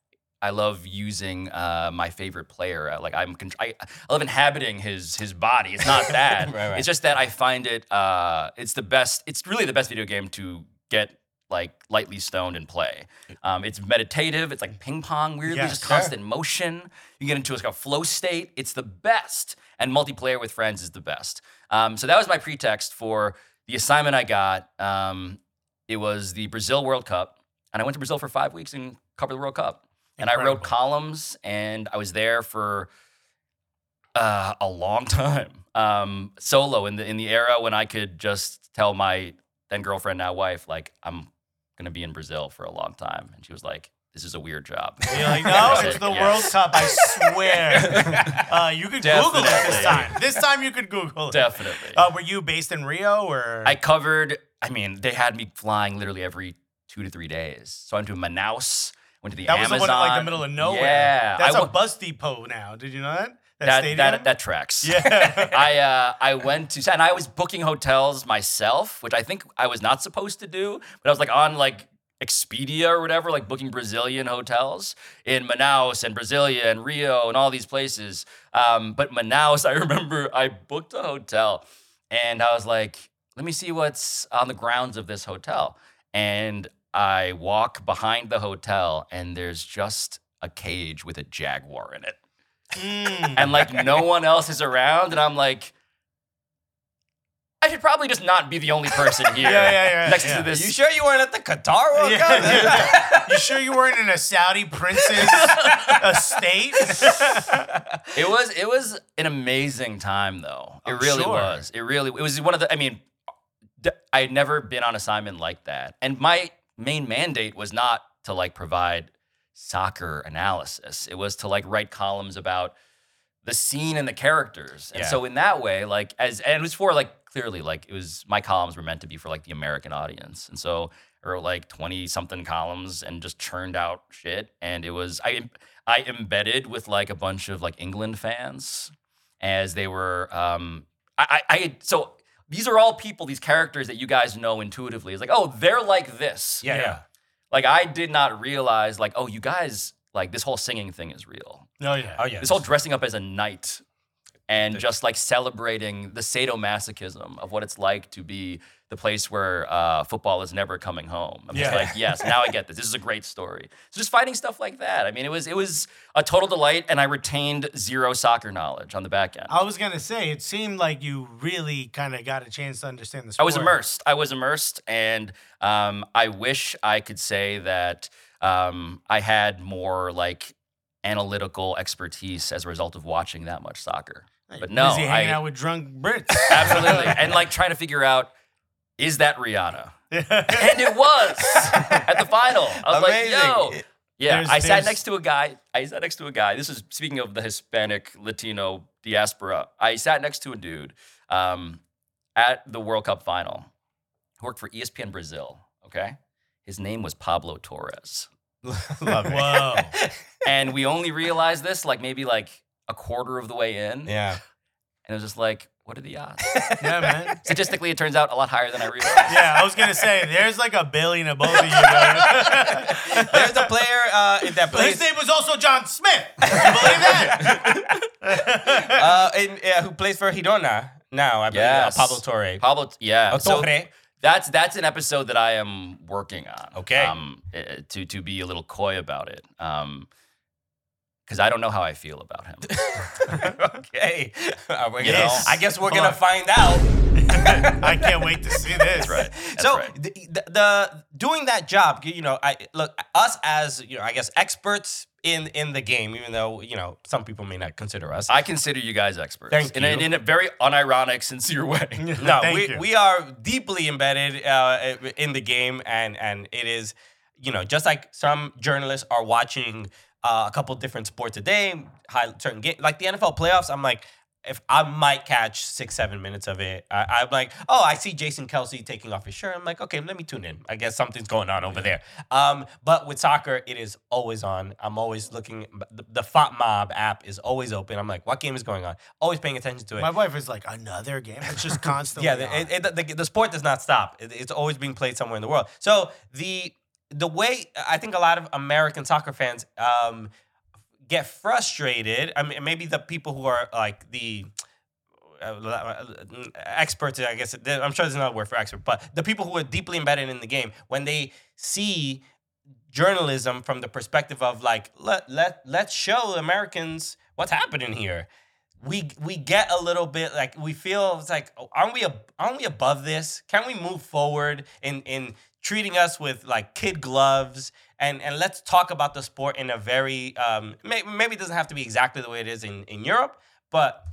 S3: I love using uh, my favorite player. Uh, Like I'm, con- I, I love inhabiting his his body. It's not that.
S2: Right, right.
S3: It's just that I find it. Uh, it's the best. It's really the best video game to get like lightly stoned and play. Um, it's meditative. It's like ping pong, weirdly,
S1: Yes.
S3: just
S1: Sure.
S3: constant motion. You get into like a flow state. It's the best. And multiplayer with friends is the best. Um, so that was my pretext for the assignment I got. Um, it was the Brazil World Cup, and I went to Brazil for five weeks and covered the World Cup. And I wrote columns, and I was there for uh, a long time, um, solo in the in the era when I could just tell my then girlfriend, now wife, like I'm gonna be in Brazil for a long time, and she was like, "This is a weird job."
S1: You're like, no, it's the. World Cup. I swear. uh, you could Google it this time. This time you could Google it.
S3: Definitely.
S1: Uh, were you based in Rio or?
S3: I covered. I mean, they had me flying literally every two to three days. So I went to Manaus, went to the Amazon.
S1: that was the one in like the middle of nowhere.
S3: Yeah,
S1: that's
S3: a
S1: a bus depot now. Did you know that? That,
S3: that, that that tracks.
S1: Yeah.
S3: I uh, I went to and I was booking hotels myself, which I think I was not supposed to do, but I was like on like Expedia or whatever, like booking Brazilian hotels in Manaus and Brasilia and Rio and all these places. Um, but Manaus, I remember I booked a hotel and I was like, let me see what's on the grounds of this hotel. And I walk behind the hotel and there's just a cage with a jaguar in it
S1: Mm.
S3: and like no one else is around, and I'm like, I should probably just not be the only person here
S1: Yeah, yeah, yeah,
S3: next
S1: yeah.
S3: to this.
S2: You sure you weren't at the Qatar World
S1: Yeah,
S2: Cup?
S1: yeah. you sure you weren't in a Saudi prince's estate?
S3: It was it was an amazing time though. It
S1: I'm
S3: really
S1: sure.
S3: was. It really it was one of the. I mean, I had never been on assignment like that, and my main mandate was not to like provide soccer analysis. It was to like write columns about the scene and the characters. And
S2: Yeah.
S3: so in that way, like as and it was for like clearly like it was my columns were meant to be for like the American audience. And so I wrote like 20 something columns and just churned out shit. And it was I I embedded with like a bunch of like England fans as they were um I I, I so these are all people, these characters that you guys know intuitively. It's like, oh, they're like this.
S2: yeah, yeah.
S3: Like I did not realize, like, oh, you guys, like this whole singing thing is real.
S1: Oh yeah.
S2: Oh yeah.
S3: This whole dressing up as a knight and just like celebrating the sadomasochism of what it's like to be the place where uh, football is never coming home. I'm just like, yes, now I get this. This is a great story. So just finding stuff like that. I mean, it was it was a total delight, and I retained zero soccer knowledge on the back end.
S1: I was gonna say it seemed like you really kind of got a chance to understand the
S3: story.
S1: I
S3: was immersed. I was immersed, and um, I wish I could say that um, I had more like analytical expertise as a result of watching that much soccer. But no,
S1: Busy hanging
S3: I-
S1: out with drunk Brits.
S3: Absolutely, and like trying to figure out is that Rihanna, and it was at the final. I was
S2: Amazing.
S3: like, yo. Yeah,
S1: There's-
S3: I sat
S1: there's-
S3: next to a guy. I sat next to a guy. This is speaking of the Hispanic Latino diaspora. I sat next to a dude um, at the World Cup final who worked for ESPN Brazil. Okay, his name was Pablo Torres,
S2: Love it.
S1: Whoa.
S3: and we only realized this like maybe like a quarter of the way in,
S2: Yeah.
S3: and it was just like, what are the odds?
S1: Yeah, man.
S3: Statistically, it turns out a lot higher than I realized.
S1: Yeah, I was gonna say there's like a billion of both of you guys.
S2: There's a player uh, in that
S1: But his name was also John Smith. Can you believe that?
S2: uh, in, uh, who plays for Girona now. I believe
S3: Yes.
S2: uh, Pablo Torre.
S3: Pablo, yeah.
S2: Oh,
S3: So
S2: Torre.
S3: that's that's an episode that I am working on.
S2: Okay.
S3: Um, eh, to to be a little coy about it. Um, because I don't know how I feel about him.
S2: okay. Uh, we're gonna- I guess we're gonna find out.
S1: I can't wait to see this.
S3: right. That's
S2: so
S3: right.
S2: the, the, the doing that job, you know, I look us as you know, I guess experts in in the game, even though you know some people may not consider us.
S3: I consider you guys experts.
S2: Thank
S3: in A,
S2: you.
S3: in a very unironic, sincere way.
S2: no, we,
S1: you.
S2: we are deeply embedded uh, in the game, and and it is, you know, just like some journalists are watching uh, a couple different sports a day, high, certain game like the NFL playoffs. I'm like, if I might catch six, seven minutes of it, I, I'm like, oh, I see Jason Kelce taking off his shirt. I'm like, okay, let me tune in. I guess something's going on over there. Um, but with soccer, it is always on. I'm always looking. The, the Mob app is always open. I'm like, what game is going on? Always paying attention to it.
S1: My wife is like another game. It's just constantly.
S2: Yeah, it, it, the, the sport does not stop. It, it's always being played somewhere in the world. So the the way I think a lot of American soccer fans um, get frustrated. I mean, maybe the people who are like the uh, experts, I guess I'm sure there's another word for expert, but the people who are deeply embedded in the game, when they see journalism from the perspective of like let let let's show Americans what's happening here. We we get a little bit like we feel it's like oh, aren't we aren't we above this? Can we move forward in in treating us with like kid gloves and and let's talk about the sport in a very um, may, maybe it doesn't have to be exactly the way it is in in Europe, but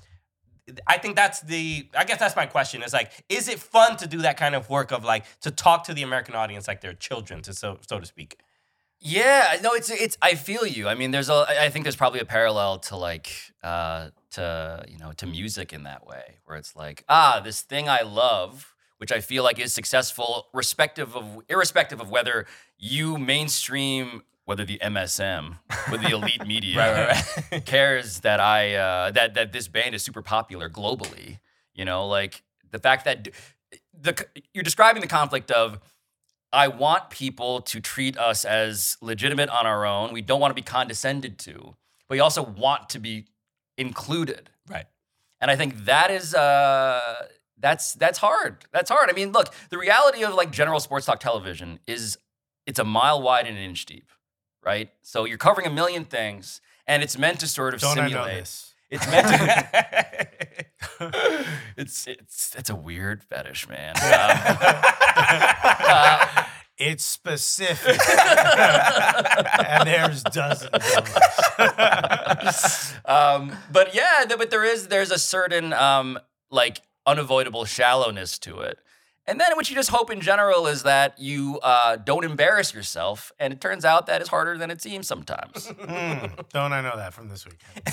S2: I think that's the I guess that's my question. Is like, is it fun to do that kind of work of like to talk to the American audience like they're children, to so so to speak?
S3: Yeah, no, it's it's. I feel you. I mean, there's a. I think there's probably a parallel to like uh to you know to music in that way, where it's like ah, this thing I love, which I feel like is successful, respective of irrespective of whether you mainstream, whether the MSM, whether the elite media
S2: Right, right, right.
S3: cares that I uh, that that this band is super popular globally. You know, like the fact that the you're describing the conflict of I want people to treat us as legitimate on our own. We don't want to be condescended to, but we also want to be included.
S2: Right.
S3: And I think that is uh that's that's hard. That's hard. I mean, look, the reality of like general sports talk television is it's a mile wide and an inch deep, right? So you're covering a million things and it's meant to sort of
S1: Don't
S3: simulate. It's meant to it's it's it's a weird fetish, man. Um,
S1: It's specific. and there's dozens
S3: um, but yeah, but there is there's a certain um, like unavoidable shallowness to it. And then what you just hope in general is that you uh, don't embarrass yourself. And it turns out that is harder than it seems sometimes.
S1: Hmm, don't I know that from this weekend?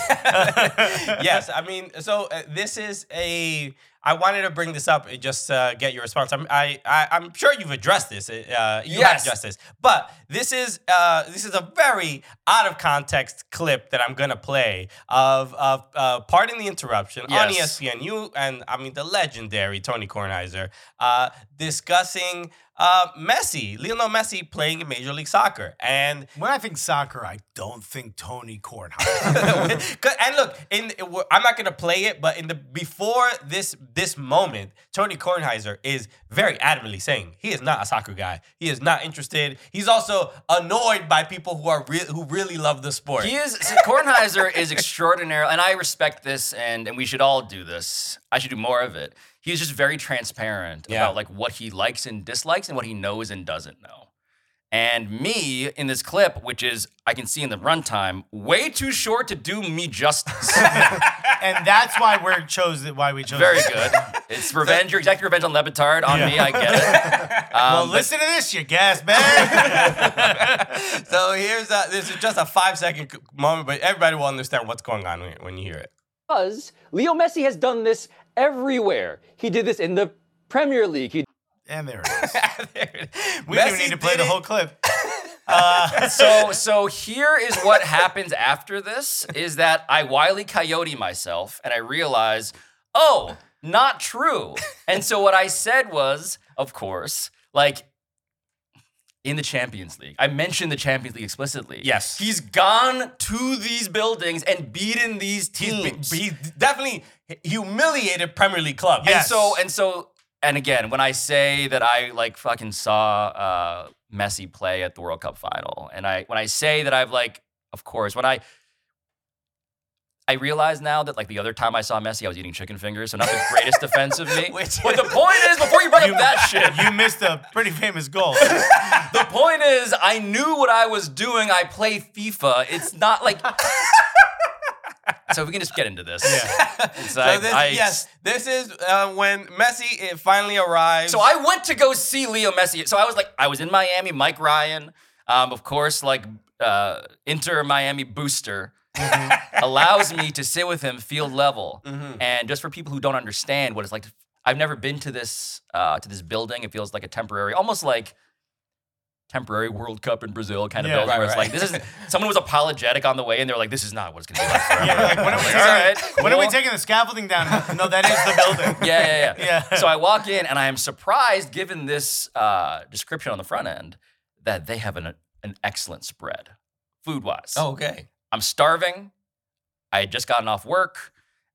S2: yes, I mean, so uh, this is a. I wanted to bring this up uh, just to get your response. I'm, I, I, I'm sure you've addressed this. Uh, you have
S3: Yes.
S2: addressed this, but this is uh, this is a very out of context clip that I'm gonna play of of uh, pardon the interruption on E
S3: Yes.
S2: ESPNU, and I mean the legendary Tony Kornheiser uh, discussing uh, Messi, Lionel Messi playing in Major League Soccer, and
S1: When I think soccer, I don't think Tony Kornheiser.
S2: and look, in I'm not gonna play it, but in the before this this moment, Tony Kornheiser is very adamantly saying he is not a soccer guy. He is not interested. He's also annoyed by people who are re- who really love the sport.
S3: He is Kornheiser is extraordinary, and I respect this, and and we should all do this. I should do more of it. He's just very transparent
S2: Yeah.
S3: about like what he likes and dislikes, and what he knows and doesn't know. And me in this clip, which is I can see in the runtime, way too short to do me justice.
S1: and that's why we're chosen. Why we chose.
S3: very
S1: this.
S3: good. It's revenge. Your exact revenge on Le Batard on me. I get it.
S1: Well,
S3: Um, but-
S1: listen to this, you gas bag.
S2: so here's a, this is just a five second moment, but everybody will understand what's going on when, when you hear it.
S6: Because Leo Messi has done this everywhere. He did this in the Premier League. He
S1: and there it is.
S2: There it is.
S1: We didn't need to play the whole clip.
S3: Uh, so so here is what happens after this is that I wily coyote myself and I realize, oh, not true. And so what I said was, of course, like in the Champions League. I mentioned the Champions League explicitly.
S2: Yes.
S3: He's gone to these buildings and beaten these
S2: He's
S3: teams.
S2: be- he definitely humiliated Premier League club. Yes.
S3: And so and so and again, when I say that I like fucking saw uh, Messi play at the World Cup final, and I when I say that I've like, of course, when I I realize now that like the other time I saw Messi, I was eating chicken fingers, so not the greatest defense of me.
S2: Which-
S3: but the point is, before you bring up that shit,
S1: You missed a pretty famous goal.
S3: the point is, I knew what I was doing. I play FIFA. It's not like. so we can just get into this.
S1: Yeah.
S3: It's
S2: So
S3: like,
S2: this,
S3: I-
S2: yes, this is uh, when Messi it finally arrives.
S3: So I went to go see Leo Messi. So I was like, I was in Miami, Mike Ryan, um, of course, like uh, Inter Miami booster. allows me to sit with him field level, and just for people who don't understand what it's like, to, I've never been to this uh, to this building. It feels like a temporary, almost like temporary World Cup in Brazil kind of
S1: Yeah.
S3: building,
S2: Right,
S3: where it's
S2: right.
S3: like this is someone was apologetic on the way, and they're like, this is not what's gonna be like. Forever.
S1: Yeah, like, when are we
S3: Like, right,
S1: when are we taking the scaffolding down? No, that is the building.
S3: Yeah, yeah, yeah.
S1: Yeah.
S3: So I walk in and I am surprised, given this uh, description on the front end, that they have an, an excellent spread, food wise.
S2: Oh, okay.
S3: I'm starving. I had just gotten off work.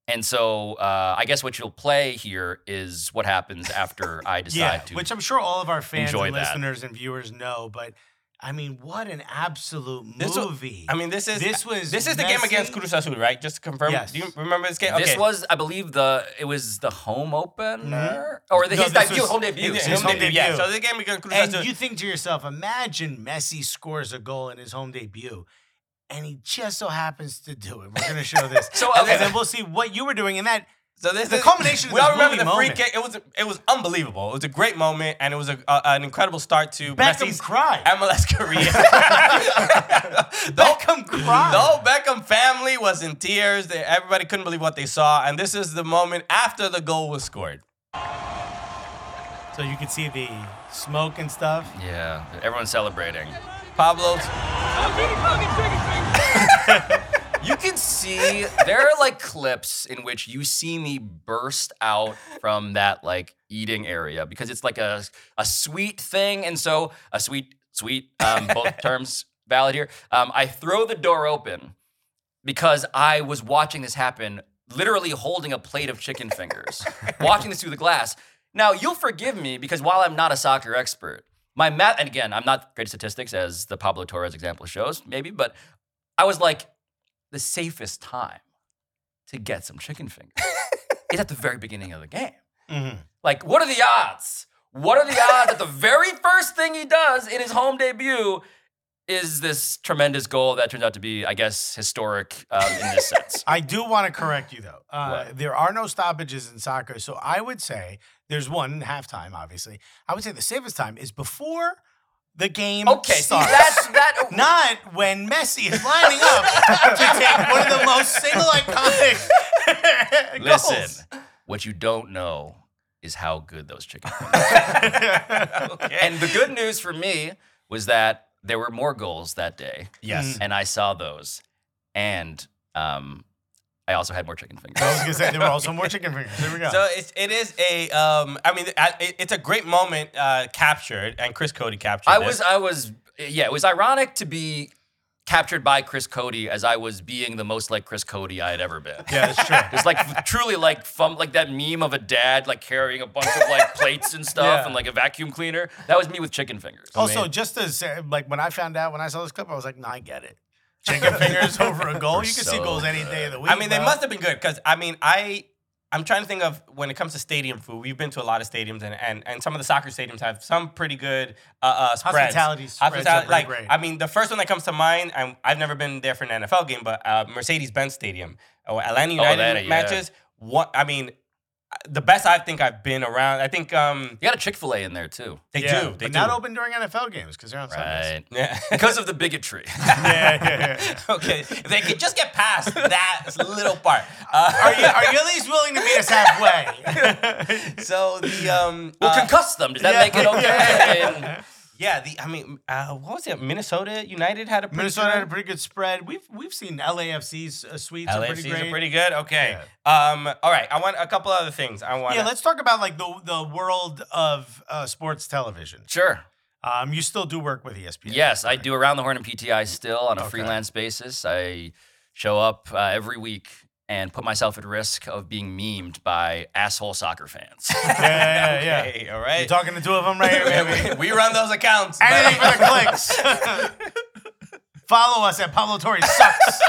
S3: And so uh, I guess what you'll play here is what happens after I decide
S1: Yeah,
S3: to.
S1: which I'm sure all of our fans
S3: enjoy
S1: and
S3: that.
S1: listeners and viewers know. But I mean, what an absolute
S2: This wa-
S1: movie!
S2: I mean, this is
S1: This was
S2: this is the game against
S1: Messi.
S2: Cruz Azul, right? Just to confirm.
S1: Yes.
S2: Do you remember this game?
S3: This was, I believe, the it was the home opener or the,
S1: No,
S3: his debut,
S1: was-
S3: home debut.
S2: His
S1: His
S2: home
S1: home
S2: debut. Yeah. So the game against Cruz
S1: and you think to yourself, imagine Messi scores a goal in his home debut. And he just so happens to do it. We're going to show this.
S3: So,
S1: and
S3: okay.
S1: then we'll see what you were doing in that.
S2: So this
S1: The
S2: is
S1: culmination
S2: We all remember
S1: movie
S2: the free kick. It was it was unbelievable. It was a great moment, and it was a, a, an incredible start to
S1: Beckham
S2: Messi's
S1: cried.
S2: MLS career. the,
S1: Beckham cried.
S2: the whole Beckham family was in tears. They, everybody couldn't believe what they saw, and this is the moment after the goal was scored.
S1: So you can see the smoke and stuff.
S3: Yeah, everyone's celebrating.
S2: Pablo's
S3: You can see there are like clips in which you see me burst out from that like eating area because it's like a a sweet thing, and so a sweet sweet um, both terms valid here. Um, I throw the door open because I was watching this happen, literally holding a plate of chicken fingers, watching this through the glass. Now you'll forgive me because while I'm not a soccer expert, my math, and again, I'm not great at statistics as the Pablo Torres example shows, maybe, but I was like, the safest time to get some chicken fingers is at the very beginning of the game.
S1: Mhm.
S3: Like, what are the odds? What are the odds that the very first thing he does in his home debut is this tremendous goal that turns out to be, I guess, historic um, in this sense?
S1: I do want to correct you though. Uh, there are no stoppages in soccer, so I would say there's one halftime. Obviously, I would say the safest time is before the game.
S3: Okay, see,
S1: starts.
S3: that's that.
S1: not when Messi is lining up to take one of the most single iconic goals.
S3: Listen, what you don't know is how good those chicken are. And the good news for me was that there were more goals that day.
S2: Yes.
S3: And I saw those. And um, I also had more chicken fingers.
S1: I was gonna say there were also more chicken fingers. There we go.
S2: So it's, it is a, um, I mean, it- it's a great moment uh, captured, and Chris Cody captured
S3: I
S2: this.
S3: was, I was, yeah, it was ironic to be captured by Chris Cody as I was being the most like Chris Cody I had ever been.
S1: yeah, that's true.
S3: It's like truly like fun, like that meme of a dad like carrying a bunch of like plates and stuff
S1: Yeah.
S3: and like a vacuum cleaner. That was me with chicken fingers.
S1: Also, just to say, like when I found out when I saw this clip, I was like, "No, I get it." Chicken fingers over a goal.
S3: We're
S1: You can see
S3: so
S1: goals any day of the week.
S2: I mean, they must have been good because I mean, I I'm trying to think of when it comes to stadium food. We've been to a lot of stadiums, and and, and some of the soccer stadiums have some pretty good uh, uh, spreads.
S1: Hospitality spreads are
S2: Hospitality- like
S1: great.
S2: I mean, the first one that comes to mind. I'm, I've never been there for an NFL game, but uh, Mercedes-Benz Stadium, or Atlanta United
S3: Atlanta, yeah.
S2: matches. What I mean, the best I think I've been around. I think um,
S3: You got a Chick Fil A in there too,
S2: they
S1: yeah,
S2: do. They
S1: but
S2: do.
S1: not open during NFL games because they're on Sundays.
S3: right?
S2: Yeah.
S3: Because of the bigotry.
S1: Yeah, yeah, yeah.
S2: okay, if they could just get past that little part. Uh,
S1: Are you are you at least willing to meet us halfway?
S2: so the um,
S3: We'll
S2: uh,
S3: concuss them. Does that
S1: yeah.
S3: make it okay? And-
S2: Yeah, the I mean, uh, what was it? Minnesota United had a pretty
S1: Minnesota
S2: good-
S1: had a pretty good spread. We've we've seen LAFC's uh, suites are pretty
S2: LAFCs
S1: great.
S2: are pretty good. Okay. Um. All right. I want a couple other things. I want.
S1: yeah, let's talk about like the the world of uh, sports television.
S3: sure.
S1: Um, you still do work with ESPN.
S3: Yes, I do around the horn and PTI still on a
S1: Okay.
S3: freelance basis. I show up uh, every week and put myself at risk of being memed by asshole soccer fans.
S1: yeah, yeah, yeah. yeah.
S2: Okay, all
S1: You're talking to two of them right here, baby.
S2: we run those accounts.
S1: Anything for the clicks. Follow us at Pablo Torres sucks.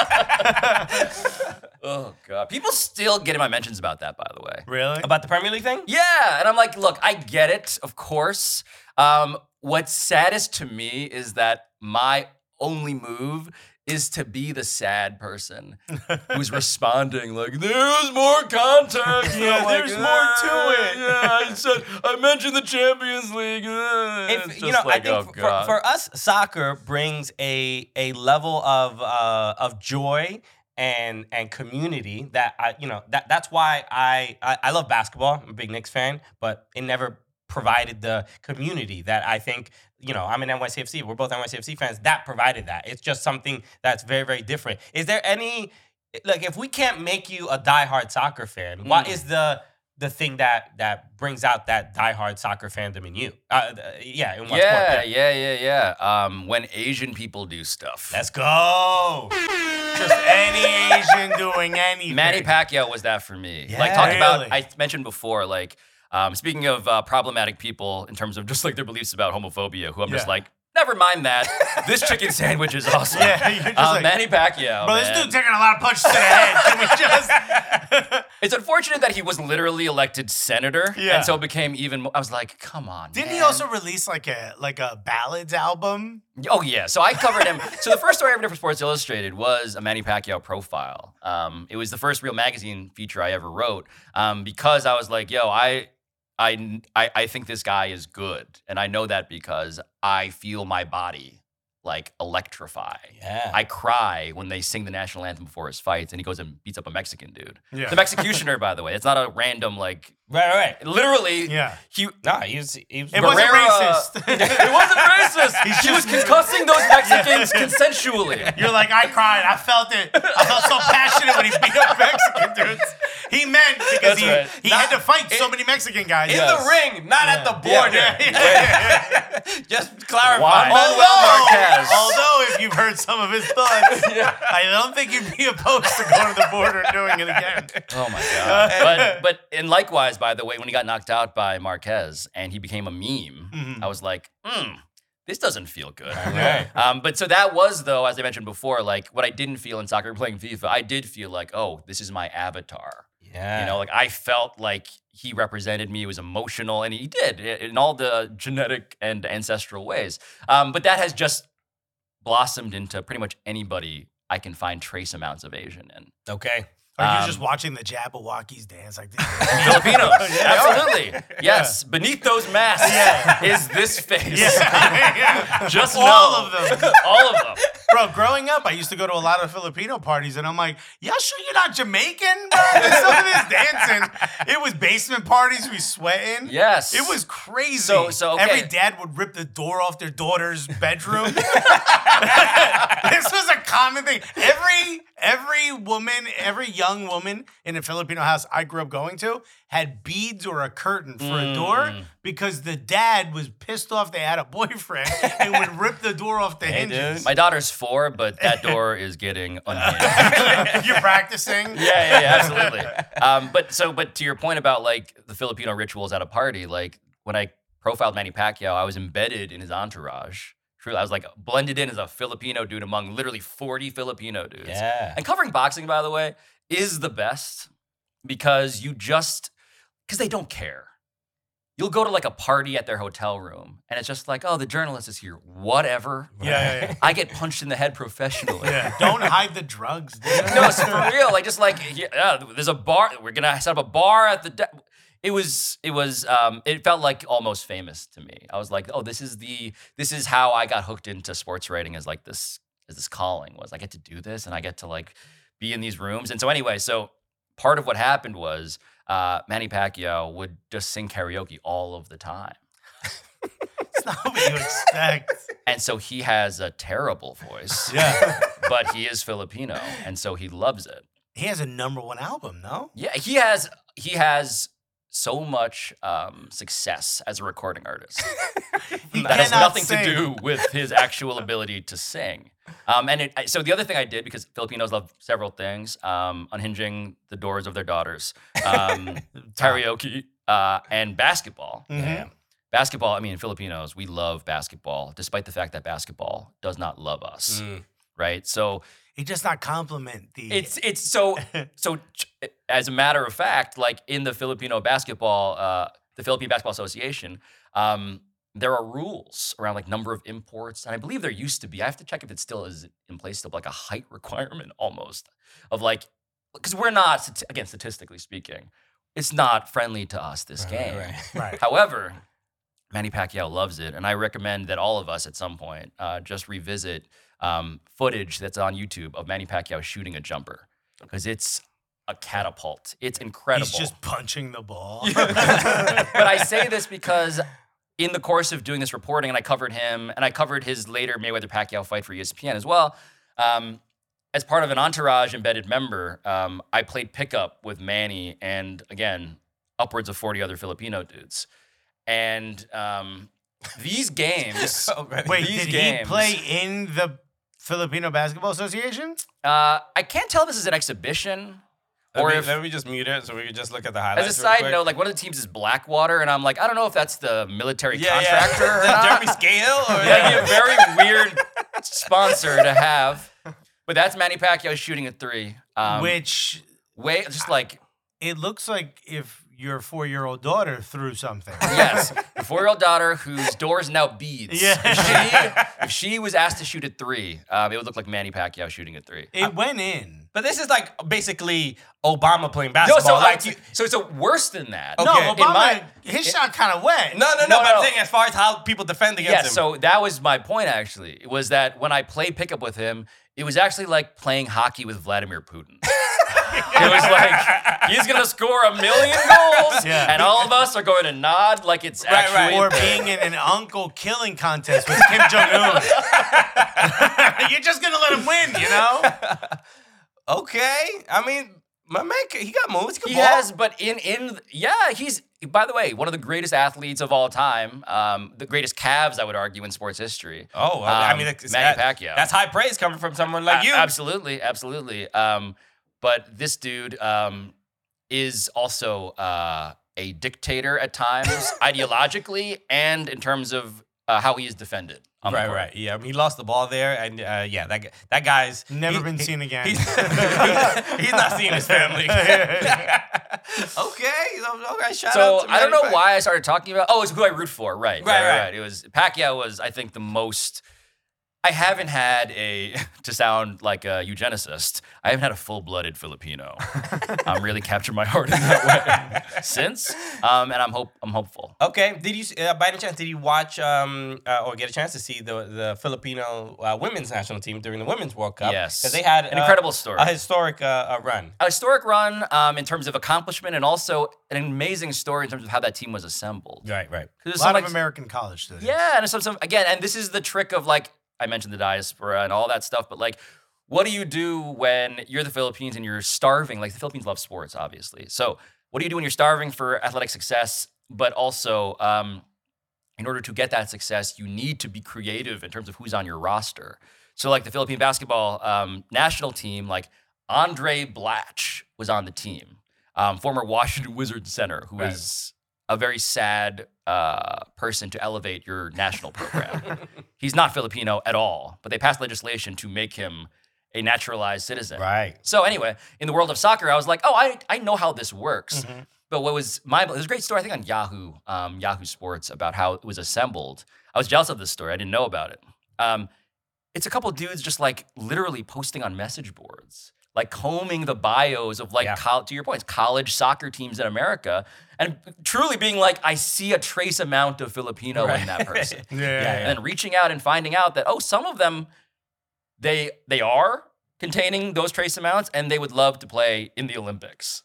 S3: oh god, people still get in my mentions about that. By the way,
S1: really?
S2: About the Premier League thing?
S3: Yeah, and I'm like, look, I get it, of course. Um, what's saddest to me is that my only move is to be the sad person who's responding like, "There's more context."
S1: Yeah,
S3: like,
S1: there's more to
S3: "Ah,
S1: it."
S3: Yeah, I said I mentioned the Champions League. Ah."
S2: If, you know,
S3: like,
S2: I
S3: oh,
S2: think for, for us, soccer brings a a level of uh, of joy and and community that I you know that that's why I, I I love basketball. I'm a big Knicks fan, but it never provided the community that I think you know I'm an NYCFC. We're both NYCFC fans. That provided that. It's just something that's very very different. Is there any like if we can't make you a diehard soccer fan, what
S3: Mm.
S2: is the the thing that that brings out that diehard soccer fandom in you? Uh, yeah, in what
S3: yeah,
S2: sport?
S3: yeah, yeah, yeah. Um, when Asian people do stuff.
S2: Let's go.
S1: Just any Asian doing anything.
S3: Manny Pacquiao was that for me.
S1: Yeah,
S3: like talk about. I mentioned before, like um, speaking of uh, problematic people in terms of just like their beliefs about homophobia, who I'm just like, never mind that. this chicken sandwich is awesome.
S1: Yeah, you're just
S3: Uh,
S1: like-
S3: Manny Pacquiao.
S1: Bro, this
S3: man.
S1: dude taking a lot of punches to the head. Can we just?
S3: It's unfortunate that he was literally elected senator,
S1: Yeah.
S3: and so it became even. More, I was like, come on.
S1: Didn't he also release like a like a ballads album?
S3: Oh yeah, so I covered him. so the first story I ever did for Sports Illustrated was a Manny Pacquiao profile. Um, it was the first real magazine feature I ever wrote um, because I was like, yo, I, I, I, I think this guy is good, and I know that because I feel my body like electrify.
S2: Yeah.
S3: I cry when they sing the national anthem before his fights, and he goes and beats up a Mexican dude.
S1: Yeah.
S3: The executioner, by the way. It's not a random like.
S2: Right, right.
S3: Literally,
S1: Yeah.
S3: he
S2: nah, he was. He was
S1: It wasn't racist.
S3: it wasn't racist. he was concussing those Mexicans consensually.
S1: You're like, I cried. I felt it. I felt so passionate when he beat up Mexican dudes. He meant because
S3: That's
S1: he,
S3: right.
S1: he had to fight so many Mexican guys.
S2: in
S3: Yes.
S2: the ring, not at the border.
S1: Yeah, yeah, yeah.
S2: Just clarify.
S3: Juan
S2: Oh,
S3: Marquez.
S1: although if you've heard some of his thoughts, I don't think you'd be opposed to going to the border and doing it again.
S3: Oh my god! but but and likewise, by the way, when he got knocked out by Marquez and he became a meme, I was like, hmm, this doesn't feel good.
S2: Right.
S3: Um, but so that was though, as I mentioned before, like what I didn't feel in soccer playing FIFA. I did feel like, oh, this is my avatar.
S2: Yeah.
S3: You know, like I felt like he represented me. He was emotional, and he did in all the genetic and ancestral ways. Um, but that has just blossomed into pretty much anybody I can find trace amounts of Asian in.
S2: okay.
S1: Are you
S3: Um,
S1: just watching the Jabbawockeez dance like this?
S3: Filipinos,
S1: Yeah.
S3: absolutely. Yes, beneath those masks is this face.
S1: Yeah.
S3: Just
S1: all
S3: know.
S1: of them.
S3: All of them.
S1: Bro, growing up, I used to go to a lot of Filipino parties, and I'm like, y'all sure you're not Jamaican, bro? Some of this dancing. It was basement parties, we sweating.
S3: Yes.
S1: It was crazy.
S3: So- so, okay.
S1: Every dad would rip the door off their daughter's bedroom. this was a common thing. Every every woman, every young woman in a Filipino house I grew up going to had beads or a curtain for a door
S3: Mm.
S1: because the dad was pissed off they had a boyfriend and would rip the door off the hinges.
S3: My daughter's four, but that door is getting unhinged.
S1: You're practicing.
S3: yeah, yeah, yeah, absolutely. Um, but so, but to your point about like the Filipino rituals at a party, like when I profiled Manny Pacquiao, I was embedded in his entourage. Truly, I was like blended in as a Filipino dude among literally 40 Filipino dudes.
S2: Yeah.
S3: And covering boxing, by the way, is the best because you just because they don't care. You'll go to like a party at their hotel room, and it's just like, oh, the journalist is here. Whatever.
S1: Yeah, yeah, yeah.
S3: I get punched in the head professionally.
S1: Yeah, Don't hide the drugs. Dude.
S3: no, it's for real. Like just like yeah, there's a bar. We're gonna set up a bar at the. De- it was. It was. Um. It felt like almost famous to me. I was like, oh, this is the. This is how I got hooked into sports writing as like this. As this calling was. I get to do this, and I get to like be in these rooms. And so anyway, so part of what happened was uh, Manny Pacquiao would just sing karaoke all of the time.
S1: It's not what you expect.
S3: And so he has a terrible voice,
S1: Yeah.
S3: but he is Filipino, and so he loves it.
S1: He has a number one album, no?
S3: Yeah, he has he has so much um, success as a recording artist. That has nothing
S1: sing.
S3: to do with his actual ability to sing. Um, and it, I- so the other thing I did because Filipinos love several things: um, unhinging the doors of their daughters, um, karaoke, uh, and basketball.
S1: Mhm.
S3: Basketball. I mean, Filipinos we love basketball, despite the fact that basketball does not love us. Right. So
S1: He does not compliment the.
S3: it's it's so so as a matter of fact, like in the Filipino basketball, uh, the Philippine Basketball Association, um, there are rules around like number of imports, and I believe there used to be. I have to check if it still is in place of like a height requirement almost of like because we're not again statistically speaking, it's not friendly to us this game.
S1: right.
S3: However, Manny Pacquiao loves it, and I recommend that all of us at some point uh, just revisit um, footage that's on YouTube of Manny Pacquiao shooting a jumper because it's a catapult. It's incredible.
S1: He's just punching the ball.
S3: but I say this because in the course of doing this reporting, and I covered him, and I covered his later Mayweather Pacquiao fight for ESPN as well. Um, as part of an entourage embedded member, um, I played pickup with Manny and again upwards of forty other Filipino dudes, and um, these games.
S1: Wait,
S3: these
S1: did
S3: games,
S1: he play in the Filipino Basketball Association?
S3: Uh, I can't tell if this is an exhibition or
S2: Let me,
S3: if.
S2: let me just mute it so we can just look at the highlights.
S3: As a side note, like one of the teams is Blackwater, and I'm like, I don't know if that's the military
S2: yeah,
S3: contractor
S2: yeah.
S3: or
S2: Is
S3: not.
S2: Jeremy Scahill or
S3: That'd be a very weird sponsor to have. But that's Manny Pacquiao shooting a three. Um,
S1: Which
S3: way just like
S1: it looks like if your four year old daughter threw something.
S3: yes, a four-year-old daughter whose door is now beads.
S1: Yeah.
S3: If she, if she was asked to shoot a three, um, it would look like Manny Pacquiao shooting a three.
S1: It went in.
S2: But this is like basically Obama playing basketball.
S3: No,
S2: basketball.
S3: so
S2: like you,
S3: so it's a worse than that.
S1: No,
S2: Okay.
S3: In
S1: Obama,
S3: my-
S1: his shot kind of went.
S2: no, no, no,
S3: No,
S2: But I'm saying as far as how people defend against
S3: Yeah,
S2: him.
S3: so that was my point actually. It was that when I played pickup with him, it was actually like playing hockey with Vladimir Putin. it was like he's gonna score a million goals,
S1: Yeah.
S3: and all of us are going to nod like it's
S2: Right,
S3: actually.
S2: right.
S1: Or being in an uncle killing contest with Kim Jong Un. You're just gonna let him win, you know?
S2: okay. I mean, my man, he got moves. He,
S3: He has, but in in yeah, he's by the way one of the greatest athletes of all time. Um, the greatest calves, I would argue, in sports history.
S2: Oh, well, I
S3: Um,
S2: mean,
S3: Manny
S2: that-
S3: Pacquiao.
S2: That's high praise coming from someone like
S3: A-
S2: you.
S3: Absolutely, absolutely. Um, but this dude um, is also uh, a dictator at times, ideologically, and in terms of uh, how he is defended.
S2: Right, right. Yeah, I mean, he lost the ball there, and uh, yeah, that that guy's
S1: Never
S2: he-
S1: been
S2: he-
S1: seen again.
S2: He's, he's not seeing his family. okay, so, okay. Shout out
S3: So
S2: to
S3: I don't know why I started talking about. Oh, it's who I root for. Right, right,
S2: Right,
S3: right.
S2: right.
S3: It was Pacquiao was I think the most. I haven't had a to sound like a eugenicist. I haven't had a full-blooded Filipino. I'm um, really captured my heart in that way since, um, and I'm hope I'm hopeful.
S2: Okay, did you uh, by any chance did you watch um, uh, or get a chance to see the the Filipino uh, women's national team during the women's World Cup?
S3: Yes.
S2: because they had
S3: An
S2: uh,
S3: incredible story.
S2: a historic uh, uh, run.
S3: a historic run um, in terms of accomplishment and also an amazing story in terms of how that team was assembled.
S2: Right, right.
S3: 'Cause there's
S1: A lot
S3: some,
S1: of
S3: like-
S1: American college students.
S3: Yeah, and some, some again, and this is the trick of like I mentioned the diaspora and all that stuff, but like, what do you do when you're the Philippines and you're starving? Like the Philippines love sports, obviously. So what do you do when you're starving for athletic success, but also um, in order to get that success, you need to be creative in terms of who's on your roster. So like the Philippine basketball um, national team, like Andray Blatche was on the team, um, former Washington Wizards center, who
S2: Right.
S3: is a very sad uh, person to elevate your national program. He's not Filipino at all, but they passed legislation to make him a naturalized citizen.
S2: Right.
S3: So anyway, in the world of soccer, I was like, oh, I, I know how this works.
S2: Mm-hmm.
S3: But what was my there's a great story I think on Yahoo, um, Yahoo Sports about how it was assembled. I was jealous of this story. I didn't know about it. Um, it's a couple dudes just like literally posting on message boards, like combing the bios of like
S2: Yeah.
S3: col- to your points, college soccer teams in America, and truly being like, I see a trace amount of Filipino in that person.
S1: Yeah.
S3: And then reaching out and finding out that oh, some of them they they are containing those trace amounts, and they would love to play in the Olympics.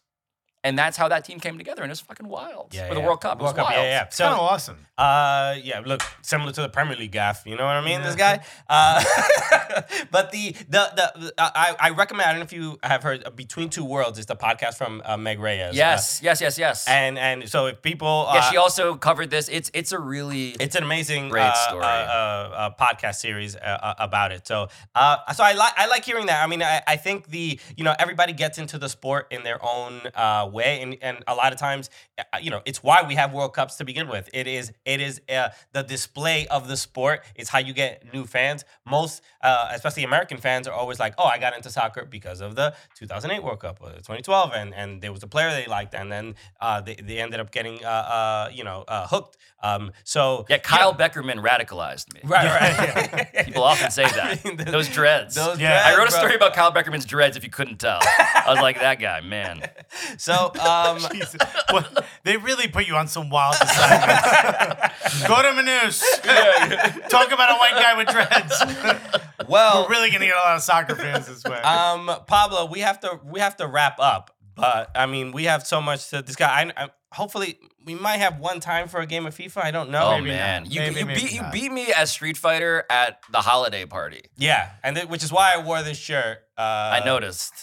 S3: And that's how that team came together, and it was fucking wild
S2: Yeah,
S3: for the
S2: yeah.
S3: World Cup. It
S2: World
S3: was
S2: Cup,
S3: wild.
S2: yeah, yeah.
S1: It's kind of awesome.
S2: uh, yeah, look, similar to the Premier League gaff. You know what I mean? This guy. Uh, but the the the I I recommend. I don't know if you have heard uh, Between Two Worlds. It's the podcast from uh, Meg Reyes.
S3: Yes, yes, yes, yes.
S2: Uh, and and so if people,
S3: yeah,
S2: uh,
S3: she also covered this. It's it's a really
S2: It's an amazing
S3: Great
S2: uh,
S3: story.
S2: Uh, uh, uh, podcast series uh, uh, about it. So, uh, so I like I like hearing that. I mean, I, I think the you know everybody gets into the sport in their own uh, way, and and a lot of times, uh, you know, it's why we have World Cups to begin with. It is it is uh, the display of the sport. It's how you get new fans. Most, uh, especially American fans, are always like, "Oh, I got into soccer because of the 2008 World Cup or 2012, and and there was a player they liked, and then uh, they they ended up getting uh, uh, you know uh, hooked." Um, so
S3: yeah. Kyle Beckerman radicalized me.
S2: Right, right.
S3: People often say that.
S2: I mean,
S3: those dreads.
S2: those
S1: Yeah.
S3: I wrote a
S2: dreads, bro.
S3: story about Kyle Beckerman's dreads. If you couldn't tell, I was like, that guy, man.
S2: So, um,
S1: Jesus. Well, they really put you on some wild assignments. Go to Manus. Talk about a white guy with dreads.
S2: well,
S1: We're really gonna get a lot of soccer fans this way.
S2: um, Pablo, we have to we have to wrap up. But I mean, we have so much to discuss. I, I, hopefully, we might have one time for a game of FIFA. I don't know.
S3: Oh
S1: maybe
S3: man,
S1: not.
S3: you,
S1: Maybe,
S3: you
S1: maybe
S3: beat you beat me as Street Fighter at the holiday party.
S2: Yeah, and th- which is why I wore this shirt. Uh,
S3: I noticed.